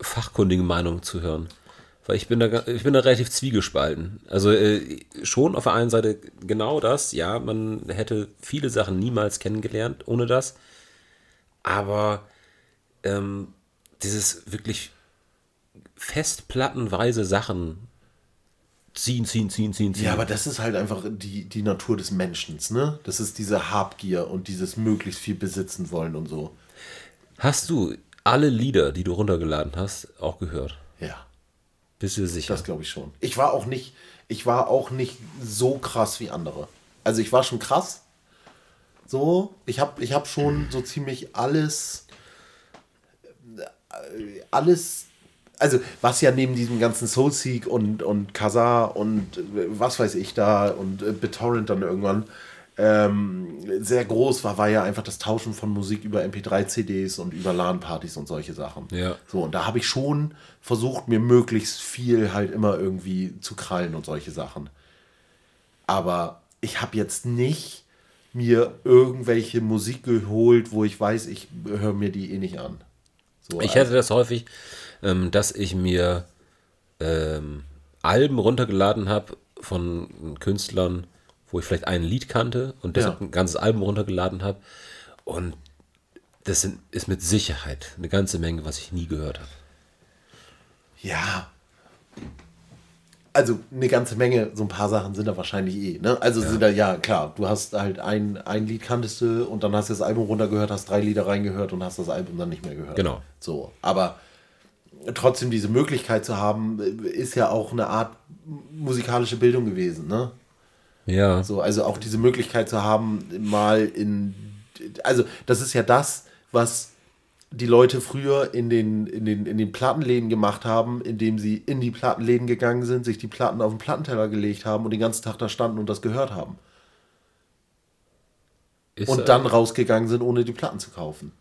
[SPEAKER 3] äh, fachkundige Meinung zu hören. Weil ich bin da, ich bin da relativ zwiegespalten. Also äh, schon auf der einen Seite genau das, ja, man hätte viele Sachen niemals kennengelernt ohne das. Aber ähm, dieses wirklich festplattenweise Sachen ziehen, ziehen, ziehen, ziehen, ziehen.
[SPEAKER 2] Ja, aber das ist halt einfach die, die Natur des Menschen, ne? Das ist diese Habgier und dieses möglichst viel besitzen wollen und so.
[SPEAKER 3] Hast du alle Lieder, die du runtergeladen hast, auch gehört?
[SPEAKER 2] Ja,
[SPEAKER 3] Bist du sicher?
[SPEAKER 2] das glaube ich schon. Ich war auch nicht, ich war auch nicht so krass wie andere. Also ich war schon krass. So, ich habe ich hab schon so ziemlich alles, äh, alles, also was ja neben diesem ganzen Soulseek und, und Kazaa und äh, was weiß ich da und äh, BitTorrent dann irgendwann ähm, sehr groß war, war ja einfach das Tauschen von Musik über MP3-CDs und über LAN-Partys und solche Sachen.
[SPEAKER 3] Ja.
[SPEAKER 2] So, und da habe ich schon versucht, mir möglichst viel halt immer irgendwie zu krallen und solche Sachen. Aber ich habe jetzt nicht mir irgendwelche Musik geholt, wo ich weiß, ich höre mir die eh nicht an. So,
[SPEAKER 3] Ich hatte das häufig, ähm, dass ich mir ähm, Alben runtergeladen habe von Künstlern, wo ich vielleicht ein Lied kannte und deshalb
[SPEAKER 2] Ja.
[SPEAKER 3] ein ganzes Album runtergeladen habe. Und das sind, ist mit Sicherheit eine ganze Menge, was ich nie gehört habe.
[SPEAKER 2] Ja. Also eine ganze Menge, so ein paar Sachen sind da wahrscheinlich eh. Ne? Also sind da, ja klar, du hast halt ein, ein Lied kanntest du und dann hast du das Album runtergehört, hast drei Lieder reingehört und hast das Album dann nicht mehr gehört.
[SPEAKER 3] Genau.
[SPEAKER 2] So, aber trotzdem diese Möglichkeit zu haben, ist ja auch eine Art musikalische Bildung gewesen, ne?
[SPEAKER 3] Ja.
[SPEAKER 2] So, also auch diese Möglichkeit zu haben, mal in. Also, das ist ja das, was die Leute früher in den, in den, in den Plattenläden gemacht haben, indem sie in die Plattenläden gegangen sind, sich die Platten auf den Plattenteller gelegt haben und den ganzen Tag da standen und das gehört haben.
[SPEAKER 3] Ist,
[SPEAKER 2] Und dann rausgegangen sind, ohne die Platten zu kaufen.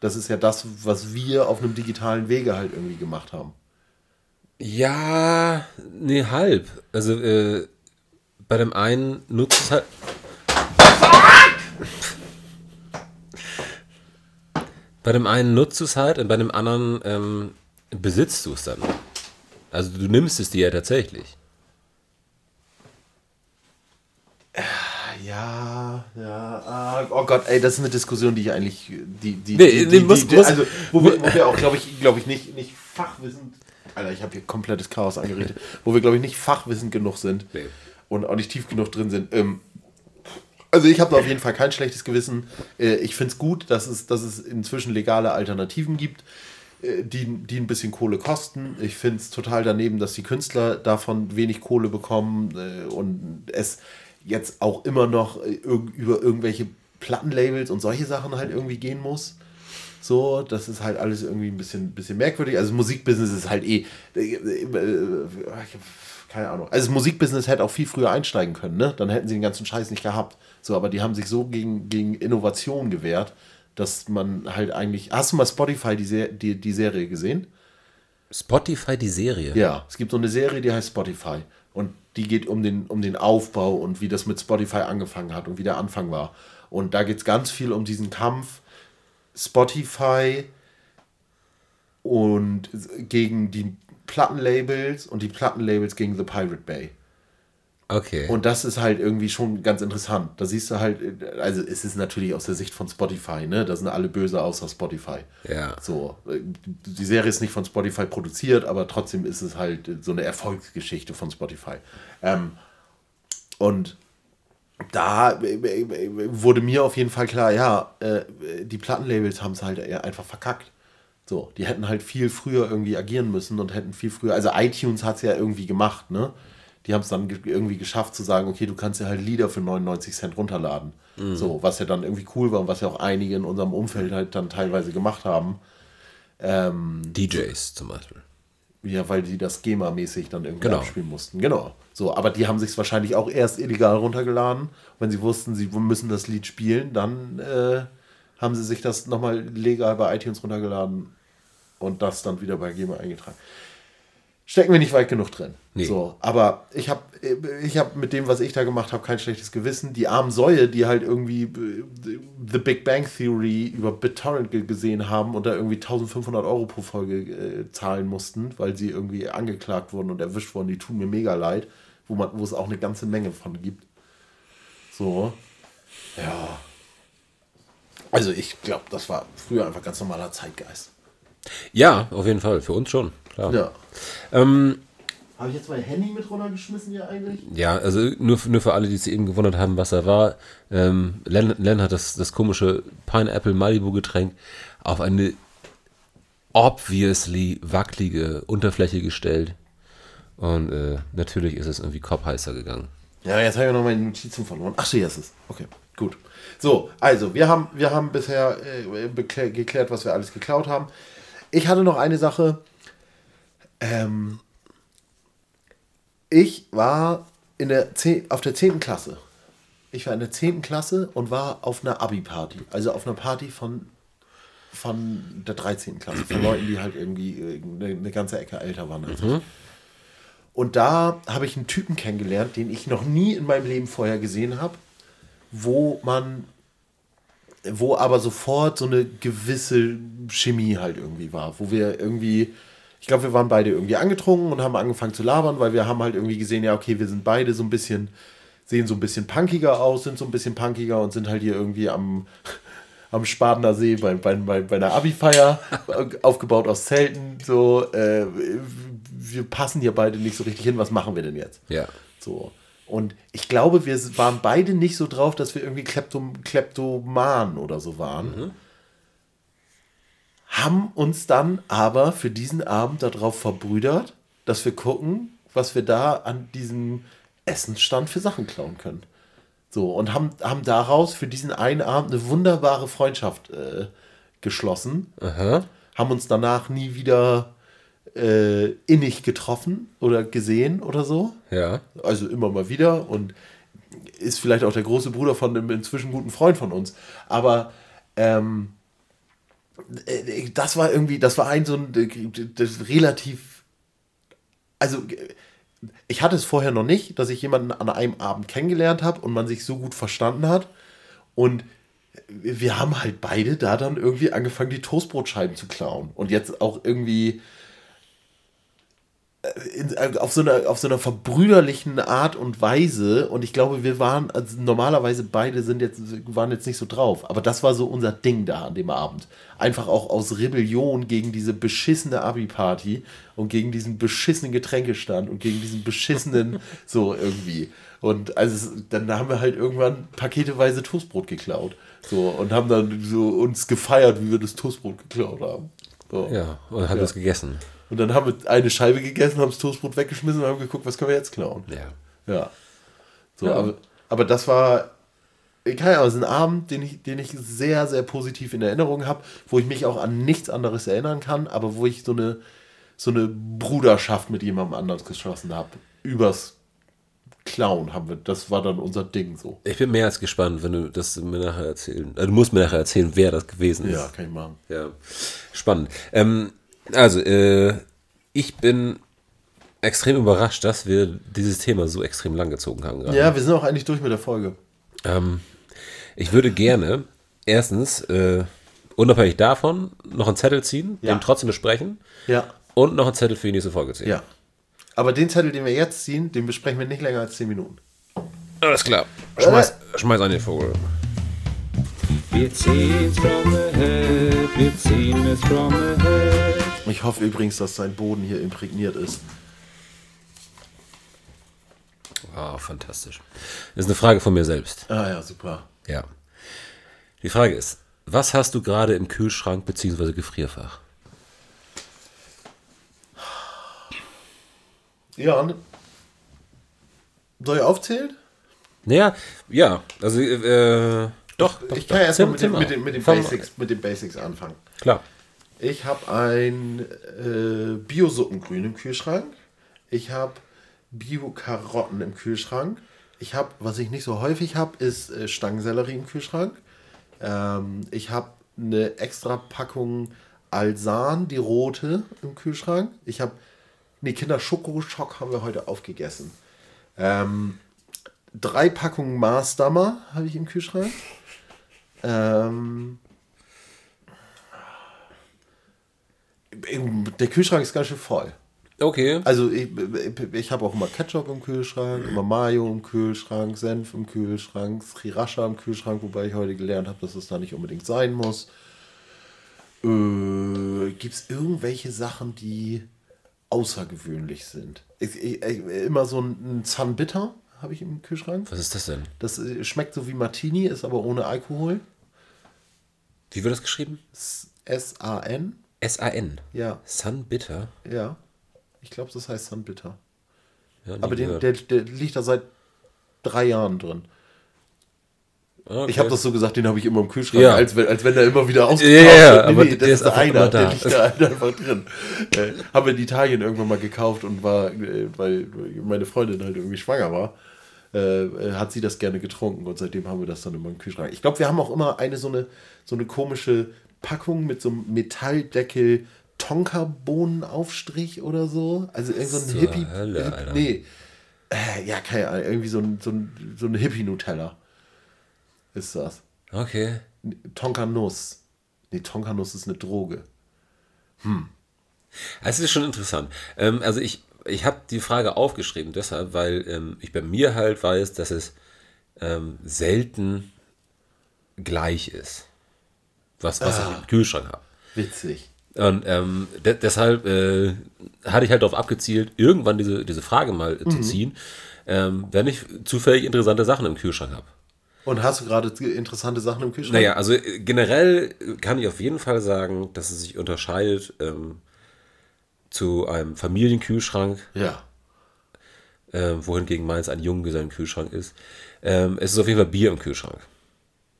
[SPEAKER 2] Das ist ja das, was wir auf einem digitalen Wege halt irgendwie gemacht haben.
[SPEAKER 3] Ja, nee, halb. Also, äh, bei dem einen nutzt es halt. Bei dem einen nutzt du es halt und bei dem anderen ähm, besitzt du es dann. Also du nimmst es dir ja tatsächlich.
[SPEAKER 2] Ja, ja, ah, oh Gott, ey, das ist eine Diskussion, die ich eigentlich, die, die,
[SPEAKER 3] Nee,
[SPEAKER 2] die,
[SPEAKER 3] nee,
[SPEAKER 2] die,
[SPEAKER 3] muss-
[SPEAKER 2] die,
[SPEAKER 3] muss-
[SPEAKER 2] also, wo wir, wo wir auch, glaube ich, glaube ich, nicht, nicht fachwissend, Alter, ich habe hier komplettes Chaos angerichtet, wo wir, glaube ich, nicht fachwissend genug sind
[SPEAKER 3] Nee.
[SPEAKER 2] und auch nicht tief genug drin sind. Ähm, also ich habe auf jeden Fall kein schlechtes Gewissen. Äh, ich finde es gut, dass es, dass es inzwischen legale Alternativen gibt, äh, die, die ein bisschen Kohle kosten. Ich finde es total daneben, dass die Künstler davon wenig Kohle bekommen äh, und es jetzt auch immer noch äh, über irgendwelche Plattenlabels und solche Sachen halt irgendwie gehen muss. So, das ist halt alles irgendwie ein bisschen, bisschen merkwürdig. Also Musikbusiness ist halt eh, äh, äh, keine Ahnung. Also das Musikbusiness hätte auch viel früher einsteigen können, ne? Dann hätten sie den ganzen Scheiß nicht gehabt. So, aber die haben sich so gegen, gegen Innovation gewehrt, dass man halt eigentlich. Hast du mal Spotify die, Se die, die Serie gesehen?
[SPEAKER 3] Spotify die Serie.
[SPEAKER 2] Ja, es gibt so eine Serie, die heißt Spotify. Und die geht um den, um den Aufbau und wie das mit Spotify angefangen hat und wie der Anfang war. Und da geht es ganz viel um diesen Kampf Spotify und gegen die Plattenlabels und die Plattenlabels gegen The Pirate Bay.
[SPEAKER 3] Okay.
[SPEAKER 2] Und das ist halt irgendwie schon ganz interessant. Da siehst du halt, also es ist natürlich aus der Sicht von Spotify, ne? Da sind alle böse außer Spotify.
[SPEAKER 3] Ja.
[SPEAKER 2] So, die Serie ist nicht von Spotify produziert, aber trotzdem ist es halt so eine Erfolgsgeschichte von Spotify. Ähm, und da äh, äh, wurde mir auf jeden Fall klar, ja, äh, die Plattenlabels haben es halt einfach verkackt. So, die hätten halt viel früher irgendwie agieren müssen und hätten viel früher, also iTunes hat es ja irgendwie gemacht, ne? Die haben es dann ge- irgendwie geschafft zu sagen, okay, du kannst ja halt Lieder für 99 Cent runterladen. So, was ja dann irgendwie cool war und was ja auch einige in unserem Umfeld halt dann teilweise gemacht haben.
[SPEAKER 3] DJs zum Beispiel.
[SPEAKER 2] Ja, weil die das GEMA-mäßig dann irgendwie
[SPEAKER 3] Genau.
[SPEAKER 2] abspielen mussten. Genau. So, aber die haben sich wahrscheinlich auch erst illegal runtergeladen. Wenn sie wussten, sie müssen das Lied spielen, dann äh, haben sie sich das nochmal legal bei iTunes runtergeladen und das dann wieder bei GEMA eingetragen. Stecken wir nicht weit genug drin.
[SPEAKER 3] Nee.
[SPEAKER 2] So, aber ich habe ich hab mit dem, was ich da gemacht habe, kein schlechtes Gewissen. Die armen Säue, die halt irgendwie äh, The Big Bang Theory über BitTorrent ge- gesehen haben und da irgendwie 1500 Euro pro Folge äh, zahlen mussten, weil sie irgendwie angeklagt wurden und erwischt wurden, die tun mir mega leid, wo, man, wo es auch eine ganze Menge von gibt. So. Ja. Also ich glaube, das war früher einfach ganz normaler Zeitgeist.
[SPEAKER 3] Ja, auf jeden Fall. Für uns schon. Klar.
[SPEAKER 2] Ja.
[SPEAKER 3] Ähm,
[SPEAKER 2] Habe ich jetzt mein Handy mit runtergeschmissen hier eigentlich?
[SPEAKER 3] Ja, also nur, nur für alle, die sich eben gewundert haben, was er war. Ähm, Len, Len hat das, das komische Pineapple Malibu Getränk auf eine obviously wackelige Unterfläche gestellt. Und äh, natürlich ist es irgendwie kopfheißer gegangen.
[SPEAKER 2] Ja, jetzt habe ich noch meine Notizen verloren. Ach, hier ist es. Okay, gut. So, also, wir haben, wir haben bisher äh, geklärt, was wir alles geklaut haben. Ich hatte noch eine Sache. Ähm, ich war in der 10, auf der 10. Klasse. Ich war in der 10. Klasse und war auf einer Abi-Party. Also auf einer Party von, von der 13. Klasse. Von Leuten, die halt irgendwie äh, eine, eine ganze Ecke älter waren als ich. Und da habe ich einen Typen kennengelernt, den ich noch nie in meinem Leben vorher gesehen habe, wo man, wo aber sofort so eine gewisse Chemie halt irgendwie war, wo wir irgendwie, ich glaube, wir waren beide irgendwie angetrunken und haben angefangen zu labern, weil wir haben halt irgendwie gesehen, ja, okay, wir sind beide so ein bisschen, sehen so ein bisschen punkiger aus, sind so ein bisschen punkiger und sind halt hier irgendwie am, am Spadener See bei, bei, bei, bei einer Abi-Feier, aufgebaut aus Zelten. So, äh, wir passen hier beide nicht so richtig hin, was machen wir denn jetzt?
[SPEAKER 3] Ja.
[SPEAKER 2] So. Und ich glaube, wir waren beide nicht so drauf, dass wir irgendwie Kleptom Kleptoman oder so waren. Haben uns dann aber für diesen Abend darauf verbrüdert, dass wir gucken, was wir da an diesem Essensstand für Sachen klauen können. So, und haben, haben daraus für diesen einen Abend eine wunderbare Freundschaft äh, geschlossen. Haben uns danach nie wieder äh, innig getroffen oder gesehen oder so.
[SPEAKER 3] Ja.
[SPEAKER 2] Also immer mal wieder und ist vielleicht auch der große Bruder von einem inzwischen guten Freund von uns. Aber ähm, äh, das war irgendwie, das war ein so ein äh, das relativ, also äh, ich hatte es vorher noch nicht, dass ich jemanden an einem Abend kennengelernt habe und man sich so gut verstanden hat. Und wir haben halt beide da dann irgendwie angefangen, die Toastbrotscheiben zu klauen. Und jetzt auch irgendwie in, auf, so einer, auf so einer verbrüderlichen Art und Weise. Und ich glaube, wir waren, also normalerweise beide sind jetzt, waren jetzt nicht so drauf. Aber das war so unser Ding da an dem Abend. Einfach auch aus Rebellion gegen diese beschissene Abi-Party und gegen diesen beschissenen Getränkestand und gegen diesen beschissenen, so irgendwie. Und also dann haben wir halt irgendwann paketeweise Toastbrot geklaut. So, und haben dann so uns gefeiert, wie wir das Toastbrot geklaut haben. So.
[SPEAKER 3] Ja, und hat
[SPEAKER 2] Ja.
[SPEAKER 3] es gegessen.
[SPEAKER 2] Und dann haben wir eine Scheibe gegessen, haben das Toastbrot weggeschmissen und haben geguckt, was können wir jetzt klauen.
[SPEAKER 3] Ja.
[SPEAKER 2] Ja. So,
[SPEAKER 3] Ja.
[SPEAKER 2] Aber, aber das war, keine Ahnung, das ist ein Abend, den ich, den ich sehr, sehr positiv in Erinnerung habe, wo ich mich auch an nichts anderes erinnern kann, aber wo ich so eine, so eine Bruderschaft mit jemandem anders geschlossen habe. Übers Klauen haben wir, das war dann unser Ding so.
[SPEAKER 3] Ich bin mehr als gespannt, wenn du das mir nachher erzählen. Äh, du musst mir nachher erzählen, wer das gewesen ist.
[SPEAKER 2] Ja, kann ich machen.
[SPEAKER 3] Ja, spannend. Ähm, also, äh, ich bin extrem überrascht, dass wir dieses Thema so extrem lang gezogen haben gerade.
[SPEAKER 2] Ja, wir sind auch eigentlich durch mit der Folge.
[SPEAKER 3] Ähm, ich würde gerne erstens, äh, unabhängig davon, noch einen Zettel ziehen,
[SPEAKER 2] Ja.
[SPEAKER 3] den trotzdem besprechen
[SPEAKER 2] Ja.
[SPEAKER 3] und noch einen Zettel für die nächste Folge ziehen.
[SPEAKER 2] Ja. Aber den Zettel, den wir jetzt ziehen, den besprechen wir nicht länger als 10 Minuten.
[SPEAKER 3] Alles klar. Schmeiß, schmeiß an den Vogel.
[SPEAKER 5] Wir ziehen's from the head, wir ziehen es from the head.
[SPEAKER 2] Ich hoffe übrigens, dass sein Boden hier imprägniert ist.
[SPEAKER 3] Wow, fantastisch. Das ist eine Frage von mir selbst.
[SPEAKER 2] Ah ja, super.
[SPEAKER 3] Ja. Die Frage ist, was hast du gerade im Kühlschrank bzw. Gefrierfach?
[SPEAKER 2] Ja, soll ich aufzählen?
[SPEAKER 3] Naja, ja, also äh, doch, doch.
[SPEAKER 2] Ich kann ja erstmal mit, mit, mit, den
[SPEAKER 3] Fang-
[SPEAKER 2] Basics, mit den Basics anfangen.
[SPEAKER 3] Klar.
[SPEAKER 2] Ich habe ein äh, Bio-Suppengrün im Kühlschrank. Ich habe Bio-Karotten im Kühlschrank. Ich habe, was ich nicht so häufig habe, ist äh, Stangensellerie im Kühlschrank. Ähm, ich habe eine extra Packung Alsan, die rote, im Kühlschrank. Ich habe, nee, Kinder Schokoschock haben wir heute aufgegessen. Ähm, drei Packungen Maßdammer habe ich im Kühlschrank. Ähm, der Kühlschrank ist ganz schön voll.
[SPEAKER 3] Okay.
[SPEAKER 2] Also ich, ich habe auch immer Ketchup im Kühlschrank, immer Mayo im Kühlschrank, Senf im Kühlschrank, Sriracha im Kühlschrank, wobei ich heute gelernt habe, dass es da nicht unbedingt sein muss. Äh, Gibt es irgendwelche Sachen, die außergewöhnlich sind? Ich, ich, immer so ein, ein Sun Bitter habe ich im Kühlschrank.
[SPEAKER 3] Was ist das denn?
[SPEAKER 2] Das äh, schmeckt so wie Martini, ist aber ohne Alkohol.
[SPEAKER 3] Wie wird das geschrieben?
[SPEAKER 2] S-A-N.
[SPEAKER 3] S-A-N.
[SPEAKER 2] Ja,
[SPEAKER 3] Sun Bitter.
[SPEAKER 2] ja. Ich glaube, das heißt Sun Bitter.
[SPEAKER 3] Ja,
[SPEAKER 2] Aber den, der, der liegt da seit drei Jahren drin.
[SPEAKER 3] Okay.
[SPEAKER 2] Ich habe das so gesagt, den habe ich immer im Kühlschrank,
[SPEAKER 3] Ja.
[SPEAKER 2] als, wenn, als wenn der immer wieder ausgekauft
[SPEAKER 3] Ja, ja,
[SPEAKER 2] wird.
[SPEAKER 3] aber
[SPEAKER 2] das
[SPEAKER 3] der
[SPEAKER 2] ist einer, der liegt da halt einfach drin. Äh, haben wir in Italien irgendwann mal gekauft und war, äh, weil meine Freundin halt irgendwie schwanger war, äh, äh, hat sie das gerne getrunken und seitdem haben wir das dann immer im Kühlschrank. Ich glaube, wir haben auch immer eine so eine, so eine komische Packung mit so einem Metalldeckel Tonka-Bohnenaufstrich oder so. Also irgend so ein Hippie.
[SPEAKER 3] Hölle,
[SPEAKER 2] Hip-
[SPEAKER 3] Alter.
[SPEAKER 2] nee. Äh, ja, keine Ahnung. Irgendwie so ein, so ein, so ein Hippie-Nutella. Ist das.
[SPEAKER 3] Okay.
[SPEAKER 2] Tonka-Nuss. Nee, Tonka-Nuss ist eine Droge.
[SPEAKER 3] Es ist schon interessant. Ähm, also ich, ich habe die Frage aufgeschrieben deshalb, weil ähm, ich bei mir halt weiß, dass es ähm, selten gleich ist. Was, was ich im Kühlschrank habe.
[SPEAKER 2] Witzig.
[SPEAKER 3] Und ähm, de deshalb äh, hatte ich halt darauf abgezielt, irgendwann diese, diese Frage mal äh,
[SPEAKER 2] Mhm.
[SPEAKER 3] zu ziehen, ähm, wenn ich zufällig interessante Sachen im Kühlschrank habe.
[SPEAKER 2] Und hast du gerade interessante Sachen im Kühlschrank?
[SPEAKER 3] Naja, also äh, generell kann ich auf jeden Fall sagen, dass es sich unterscheidet ähm, zu einem Familienkühlschrank,
[SPEAKER 2] Ja.
[SPEAKER 3] äh, wohingegen meins ein Junggesellenkühlschrank ist. Ähm, es ist auf jeden Fall Bier im Kühlschrank.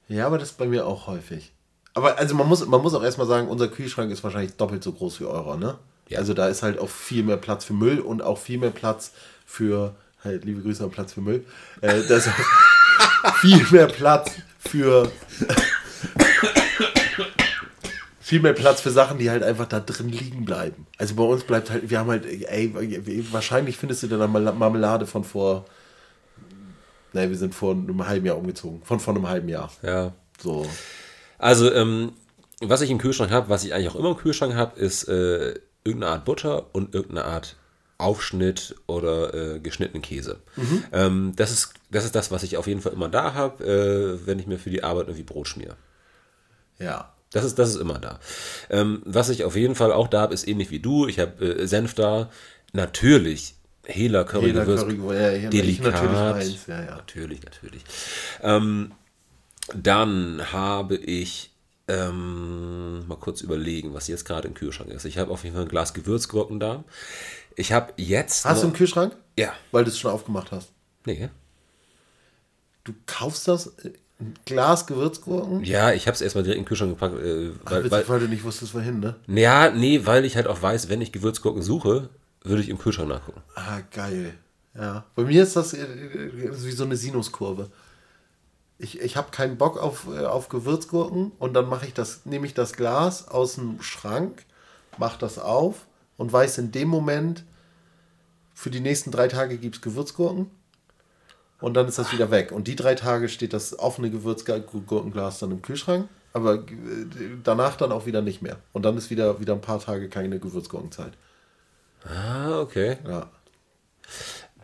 [SPEAKER 2] Ja, aber das ist bei mir auch häufig. Aber also man muss, man muss auch erstmal sagen, unser Kühlschrank ist wahrscheinlich doppelt so groß wie eurer, ne?
[SPEAKER 3] Ja.
[SPEAKER 2] Also da ist halt auch viel mehr Platz für Müll und auch viel mehr Platz für, halt liebe Grüße am Platz für Müll. Äh, da ist auch viel mehr Platz für viel mehr Platz für Sachen, die halt einfach da drin liegen bleiben. Also bei uns bleibt halt, wir haben halt, ey, wahrscheinlich findest du dann Marmelade von vor, nein, wir sind vor einem halben Jahr umgezogen, von vor einem halben Jahr.
[SPEAKER 3] Ja.
[SPEAKER 2] So.
[SPEAKER 3] Also, ähm, was ich im Kühlschrank habe, was ich eigentlich auch immer im Kühlschrank habe, ist äh, irgendeine Art Butter und irgendeine Art Aufschnitt oder äh, geschnittenen Käse. Ähm, das, ist, das ist das, was ich auf jeden Fall immer da habe, äh, wenn ich mir für die Arbeit irgendwie Brot schmiere.
[SPEAKER 2] Ja.
[SPEAKER 3] Das ist, das ist immer da. Ähm, was ich auf jeden Fall auch da habe, ist ähnlich wie du. Ich habe äh, Senf da. Natürlich Hela Curry
[SPEAKER 2] Hela
[SPEAKER 3] Gewürz.
[SPEAKER 2] Curry, ja,
[SPEAKER 3] Delikat.
[SPEAKER 2] natürlich meins, ja, ja.
[SPEAKER 3] Natürlich, natürlich. Ähm, dann habe ich ähm, mal kurz überlegen, was jetzt gerade im Kühlschrank ist. Ich habe auf jeden Fall ein Glas Gewürzgurken da. Ich habe jetzt.
[SPEAKER 2] Hast du im Kühlschrank?
[SPEAKER 3] Ja.
[SPEAKER 2] Weil du es schon aufgemacht hast.
[SPEAKER 3] Nee.
[SPEAKER 2] Du kaufst das, äh, ein Glas Gewürzgurken?
[SPEAKER 3] Ja, ich habe es erstmal direkt in den Kühlschrank gepackt. Äh,
[SPEAKER 2] Ach,
[SPEAKER 3] weil,
[SPEAKER 2] witzig,
[SPEAKER 3] weil,
[SPEAKER 2] weil du nicht wusstest, wohin, ne?
[SPEAKER 3] ja, nee, weil ich halt auch weiß, wenn ich Gewürzgurken suche, würde ich im Kühlschrank nachgucken.
[SPEAKER 2] Ah, geil. Ja. Bei mir ist das äh, äh, wie so eine Sinuskurve. Ich, ich habe keinen Bock auf, äh, auf Gewürzgurken und dann mache ich das, nehme ich das Glas aus dem Schrank, mache das auf und weiß in dem Moment, für die nächsten drei Tage gibt es Gewürzgurken und dann ist das wieder weg. Und die drei Tage steht das offene Gewürzgurkenglas dann im Kühlschrank, aber äh, danach dann auch wieder nicht mehr. Und dann ist wieder, wieder ein paar Tage keine Gewürzgurkenzeit.
[SPEAKER 3] Ah, okay.
[SPEAKER 2] Ja.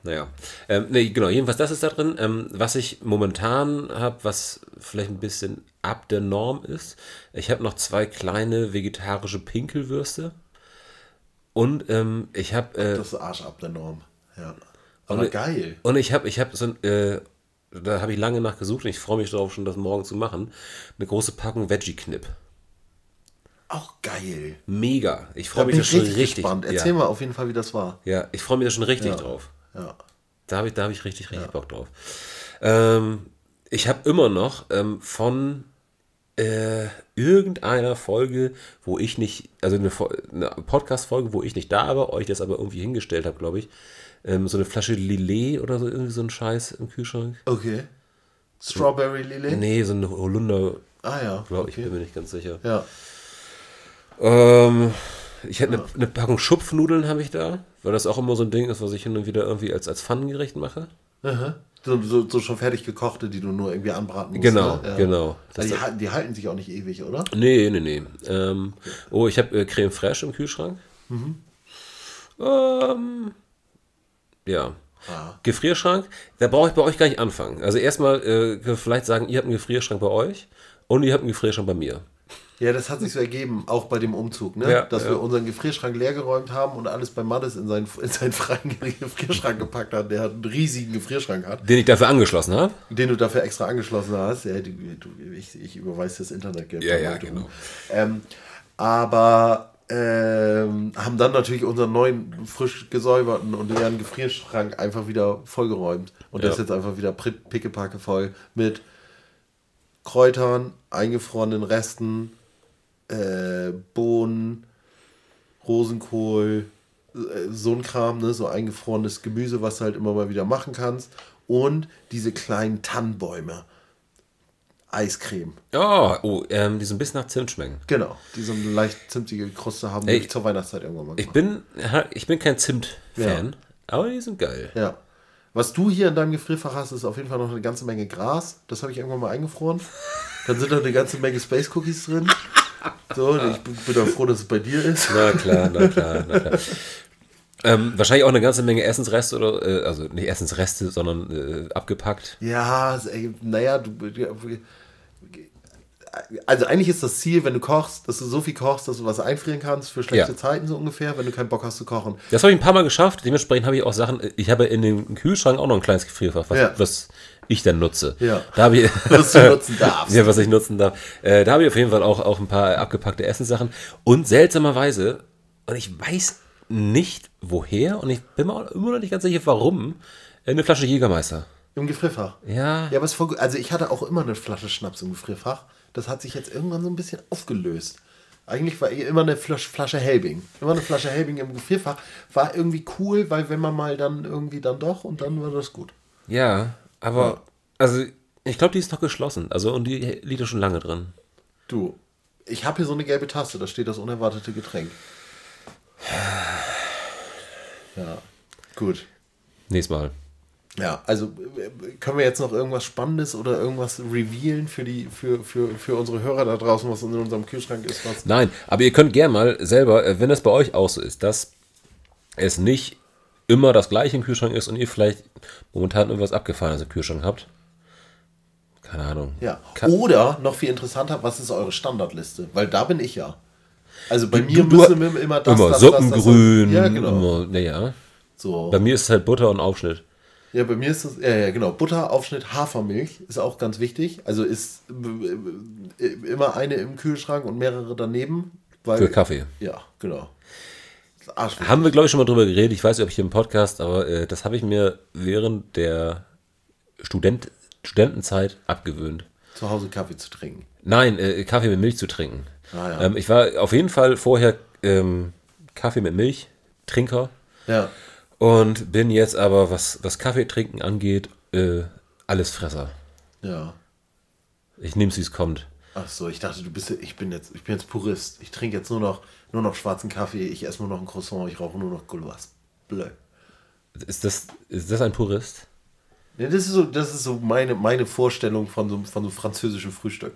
[SPEAKER 3] Naja, ähm, nee, genau, jedenfalls das ist da drin. Ähm, was ich momentan habe, was vielleicht ein bisschen ab der Norm ist, ich habe noch zwei kleine vegetarische Pinkelwürste und ähm, ich habe äh,
[SPEAKER 2] Das ist Arsch ab der Norm. Ja. Aber
[SPEAKER 3] Und-
[SPEAKER 2] geil.
[SPEAKER 3] und ich habe ich habe so ein, äh, da habe ich lange nachgesucht und ich freue mich darauf schon, das morgen zu machen, eine große Packung Veggie-Knip.
[SPEAKER 2] Auch geil.
[SPEAKER 3] Mega. Ich freue mich da
[SPEAKER 2] ich
[SPEAKER 3] schon
[SPEAKER 2] richtig,
[SPEAKER 3] richtig.
[SPEAKER 2] gespannt. Erzähl
[SPEAKER 3] ja.
[SPEAKER 2] mal auf jeden Fall, wie das war.
[SPEAKER 3] Ja, ich freue mich da schon richtig
[SPEAKER 2] Ja.
[SPEAKER 3] drauf.
[SPEAKER 2] Ja.
[SPEAKER 3] Da habe ich, da hab ich richtig, richtig Bock drauf. Ähm, ich habe immer noch ähm, von äh, irgendeiner Folge, wo ich nicht, also eine, eine Podcast-Folge, wo ich nicht da war, euch das aber irgendwie hingestellt habe, glaube ich, ähm, so eine Flasche Lillet oder so, irgendwie so ein Scheiß im Kühlschrank.
[SPEAKER 2] Okay. Strawberry Lily?
[SPEAKER 3] Nee, so eine Holunder,
[SPEAKER 2] Ah ja.
[SPEAKER 3] glaube ich,
[SPEAKER 2] okay.
[SPEAKER 3] bin mir nicht ganz sicher.
[SPEAKER 2] Ja.
[SPEAKER 3] Ähm, ich hätte eine, eine Packung Schupfnudeln habe ich da, weil das auch immer so ein Ding ist, was ich hin und wieder irgendwie als, als Pfannengericht mache.
[SPEAKER 2] Aha. So, so, so schon fertig gekochte, die du nur irgendwie anbraten musst.
[SPEAKER 3] Genau,
[SPEAKER 2] ne?
[SPEAKER 3] genau.
[SPEAKER 2] Also die, halten- die halten sich auch nicht ewig, oder?
[SPEAKER 3] Nee, nee, nee. Ähm, oh, ich habe äh, Creme Fraiche im Kühlschrank. Ähm, ja.
[SPEAKER 2] Ah.
[SPEAKER 3] Gefrierschrank, da brauche ich bei euch gar nicht anfangen. Also erstmal äh, vielleicht sagen, ihr habt einen Gefrierschrank bei euch und ihr habt einen Gefrierschrank bei mir.
[SPEAKER 2] Ja, das hat sich so ergeben, auch bei dem Umzug, ne?
[SPEAKER 3] Ja,
[SPEAKER 2] dass
[SPEAKER 3] ja.
[SPEAKER 2] wir unseren Gefrierschrank leergeräumt haben und alles bei Maddes in seinen, in seinen freien Gefrierschrank gepackt hat. Der hat einen riesigen Gefrierschrank hat,
[SPEAKER 3] Den ich dafür angeschlossen habe.
[SPEAKER 2] den du dafür extra angeschlossen hast. Ja, du, ich, ich überweise das Internet.
[SPEAKER 3] Ja, ja, genau.
[SPEAKER 2] Ähm, aber ähm, haben dann natürlich unseren neuen, frisch gesäuberten und leeren Gefrierschrank einfach wieder vollgeräumt. Und der
[SPEAKER 3] Ja.
[SPEAKER 2] ist jetzt einfach wieder pickepacke voll mit Kräutern, eingefrorenen Resten, äh, Bohnen, Rosenkohl, äh, so ein Kram, ne? so eingefrorenes Gemüse, was du halt immer mal wieder machen kannst. Und diese kleinen Tannenbäume. Eiscreme.
[SPEAKER 3] Oh, oh ähm, die so ein bisschen nach Zimt schmecken.
[SPEAKER 2] Genau, die so eine leicht zimtige Kruste haben,
[SPEAKER 3] Ey,
[SPEAKER 2] die ich zur Weihnachtszeit irgendwann mal
[SPEAKER 3] Ich bin, ich bin kein Zimt-Fan, aber die sind geil.
[SPEAKER 2] Ja. Was du hier in deinem Gefrierfach hast, ist auf jeden Fall noch eine ganze Menge Gras. Das habe ich irgendwann mal eingefroren. Dann sind da eine ganze Menge Space Cookies drin. So, ich bin, auch froh, dass es bei dir ist.
[SPEAKER 3] Na klar, na klar, na klar. Ähm, wahrscheinlich auch eine ganze Menge Essensreste oder, äh, also nicht Essensreste, sondern äh, abgepackt.
[SPEAKER 2] Ja, ey, naja, du, also eigentlich ist das Ziel, wenn du kochst, dass du so viel kochst, dass du was einfrieren kannst für schlechte
[SPEAKER 3] Ja.
[SPEAKER 2] Zeiten so ungefähr, wenn du keinen Bock hast zu kochen.
[SPEAKER 3] Das habe ich ein paar Mal geschafft. Dementsprechend habe ich auch Sachen. Ich habe in dem Kühlschrank auch noch ein kleines Gefrierfach, was,
[SPEAKER 2] Ja.
[SPEAKER 3] was ich dann nutze.
[SPEAKER 2] Ja.
[SPEAKER 3] Da habe ich,
[SPEAKER 2] Was du nutzen darfst.
[SPEAKER 3] ja, was ich nutzen darf. Äh, da habe ich auf jeden Fall auch, auch ein paar abgepackte Essenssachen. Und seltsamerweise, und ich weiß nicht woher, und ich bin mir auch immer noch nicht ganz sicher, warum, äh, eine Flasche Jägermeister.
[SPEAKER 2] Im Gefrierfach.
[SPEAKER 3] Ja.
[SPEAKER 2] Ja, aber es gut. Also ich hatte auch immer eine Flasche Schnaps im Gefrierfach. Das hat sich jetzt irgendwann so ein bisschen aufgelöst. Eigentlich war immer eine Flasche, Flasche Helbing. Immer eine Flasche Helbing im Gefrierfach. War irgendwie cool, weil wenn man mal dann irgendwie dann doch und dann war das gut.
[SPEAKER 3] Ja, aber, also, ich glaube, die ist noch geschlossen. Also, und die liegt ja schon lange drin.
[SPEAKER 2] Du, ich habe hier so eine gelbe Taste, da steht das unerwartete Getränk. Ja, gut.
[SPEAKER 3] Nächstes Mal.
[SPEAKER 2] Ja, also können wir jetzt noch irgendwas Spannendes oder irgendwas revealen für die für, für, für unsere Hörer da draußen, was in unserem Kühlschrank ist?
[SPEAKER 3] Nein, aber ihr könnt gerne mal selber, äh, wenn es bei euch auch so ist, dass es nicht immer das gleiche im Kühlschrank ist und ihr vielleicht momentan irgendwas Abgefahrenes im Kühlschrank habt. Keine Ahnung.
[SPEAKER 2] ja.
[SPEAKER 3] Kann,
[SPEAKER 2] Oder noch viel interessanter, was ist eure Standardliste? Weil da bin ich ja. Also bei mir
[SPEAKER 3] du, du,
[SPEAKER 2] müssen wir immer das,
[SPEAKER 3] immer
[SPEAKER 2] das,
[SPEAKER 3] Suppengrün.
[SPEAKER 2] Das, das, ja, genau.
[SPEAKER 3] Immer, naja.
[SPEAKER 2] So.
[SPEAKER 3] Bei mir ist es halt Butter und Aufschnitt.
[SPEAKER 2] Ja, bei mir ist das, ja, ja, genau. Butter, Aufschnitt, Hafermilch ist auch ganz wichtig. Also ist äh, äh, immer eine im Kühlschrank und mehrere daneben. Weil,
[SPEAKER 3] Für Kaffee.
[SPEAKER 2] Ja, genau.
[SPEAKER 3] Haben wir, glaube ich, schon mal drüber geredet. Ich weiß nicht, ob ich hier im Podcast, aber äh, das habe ich mir während der Student, Studentenzeit abgewöhnt.
[SPEAKER 2] Zu Hause Kaffee zu trinken.
[SPEAKER 3] Nein, äh, Kaffee mit Milch zu trinken.
[SPEAKER 2] Ah, ja.
[SPEAKER 3] ähm, ich war auf jeden Fall vorher ähm, Kaffee mit Milch, Trinker.
[SPEAKER 2] Ja.
[SPEAKER 3] Und bin jetzt aber, was, was Kaffee trinken angeht, äh, alles Fresser.
[SPEAKER 2] Ja.
[SPEAKER 3] Ich nehme es, wie es kommt.
[SPEAKER 2] Ach so, ich dachte, du bist, ich bin jetzt, ich bin jetzt Purist. Ich trinke jetzt nur noch, nur noch schwarzen Kaffee. Ich esse nur noch ein Croissant. Ich rauche nur noch Gouloirs. Bleu.
[SPEAKER 3] Ist das, ist das ein Purist?
[SPEAKER 2] Ja, das ist so, das ist so meine, meine Vorstellung von so, von so französischem Frühstück.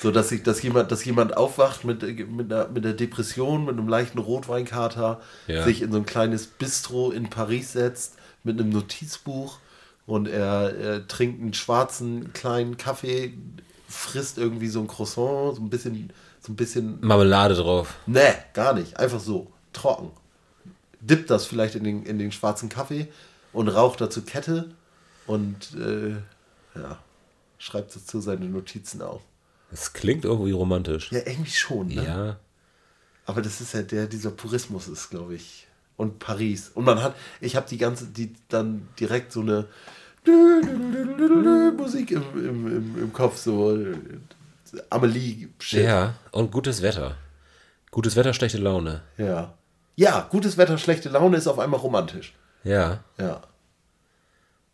[SPEAKER 2] So, dass, ich, dass, jemand, dass jemand aufwacht mit, mit, einer, mit einer Depression, mit einem leichten Rotweinkater,
[SPEAKER 3] Ja.
[SPEAKER 2] sich in so ein kleines Bistro in Paris setzt, mit einem Notizbuch und er, er trinkt einen schwarzen kleinen Kaffee, frisst irgendwie so ein Croissant, so ein bisschen, so ein bisschen
[SPEAKER 3] Marmelade drauf.
[SPEAKER 2] Nee, gar nicht. Einfach so. Trocken. Dippt das vielleicht in den, in den schwarzen Kaffee und raucht dazu Kette und äh, ja, schreibt dazu seine Notizen auf.
[SPEAKER 3] Das klingt irgendwie romantisch.
[SPEAKER 2] Ja, irgendwie schon, ne?
[SPEAKER 3] Ja.
[SPEAKER 2] Aber das ist ja der, dieser Purismus ist, glaube ich. Und Paris. Und man hat, ich habe die ganze, die dann direkt so eine Musik im, im, im, im Kopf, so Amelie-Shit.
[SPEAKER 3] Ja, und gutes Wetter. Gutes Wetter, schlechte Laune.
[SPEAKER 2] ja. Ja, gutes Wetter, schlechte Laune ist auf einmal romantisch.
[SPEAKER 3] Ja.
[SPEAKER 2] Ja.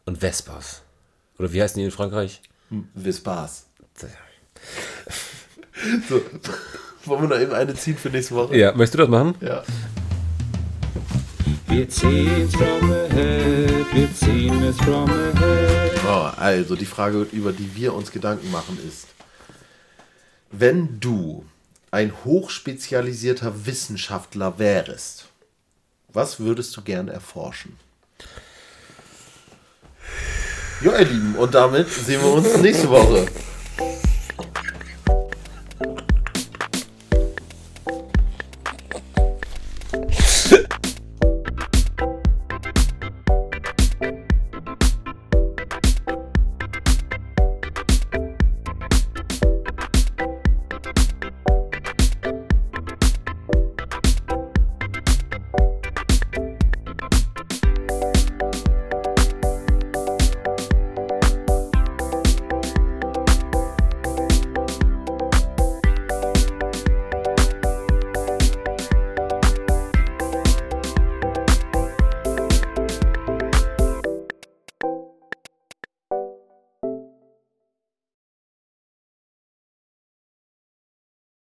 [SPEAKER 3] Und Vespas. Oder wie heißen die in Frankreich?
[SPEAKER 2] Vispas. So. Wollen wir noch eben eine ziehen für nächste Woche?
[SPEAKER 3] Ja, möchtest du das machen?
[SPEAKER 2] Ja.
[SPEAKER 5] Wir ziehen's from ahead, wir ziehen es from ahead.
[SPEAKER 2] Oh, also die Frage, über die wir uns Gedanken machen, ist, wenn du ein hochspezialisierter Wissenschaftler wärst, was würdest du gern erforschen? Ja, ihr Lieben, und damit sehen wir uns nächste Woche.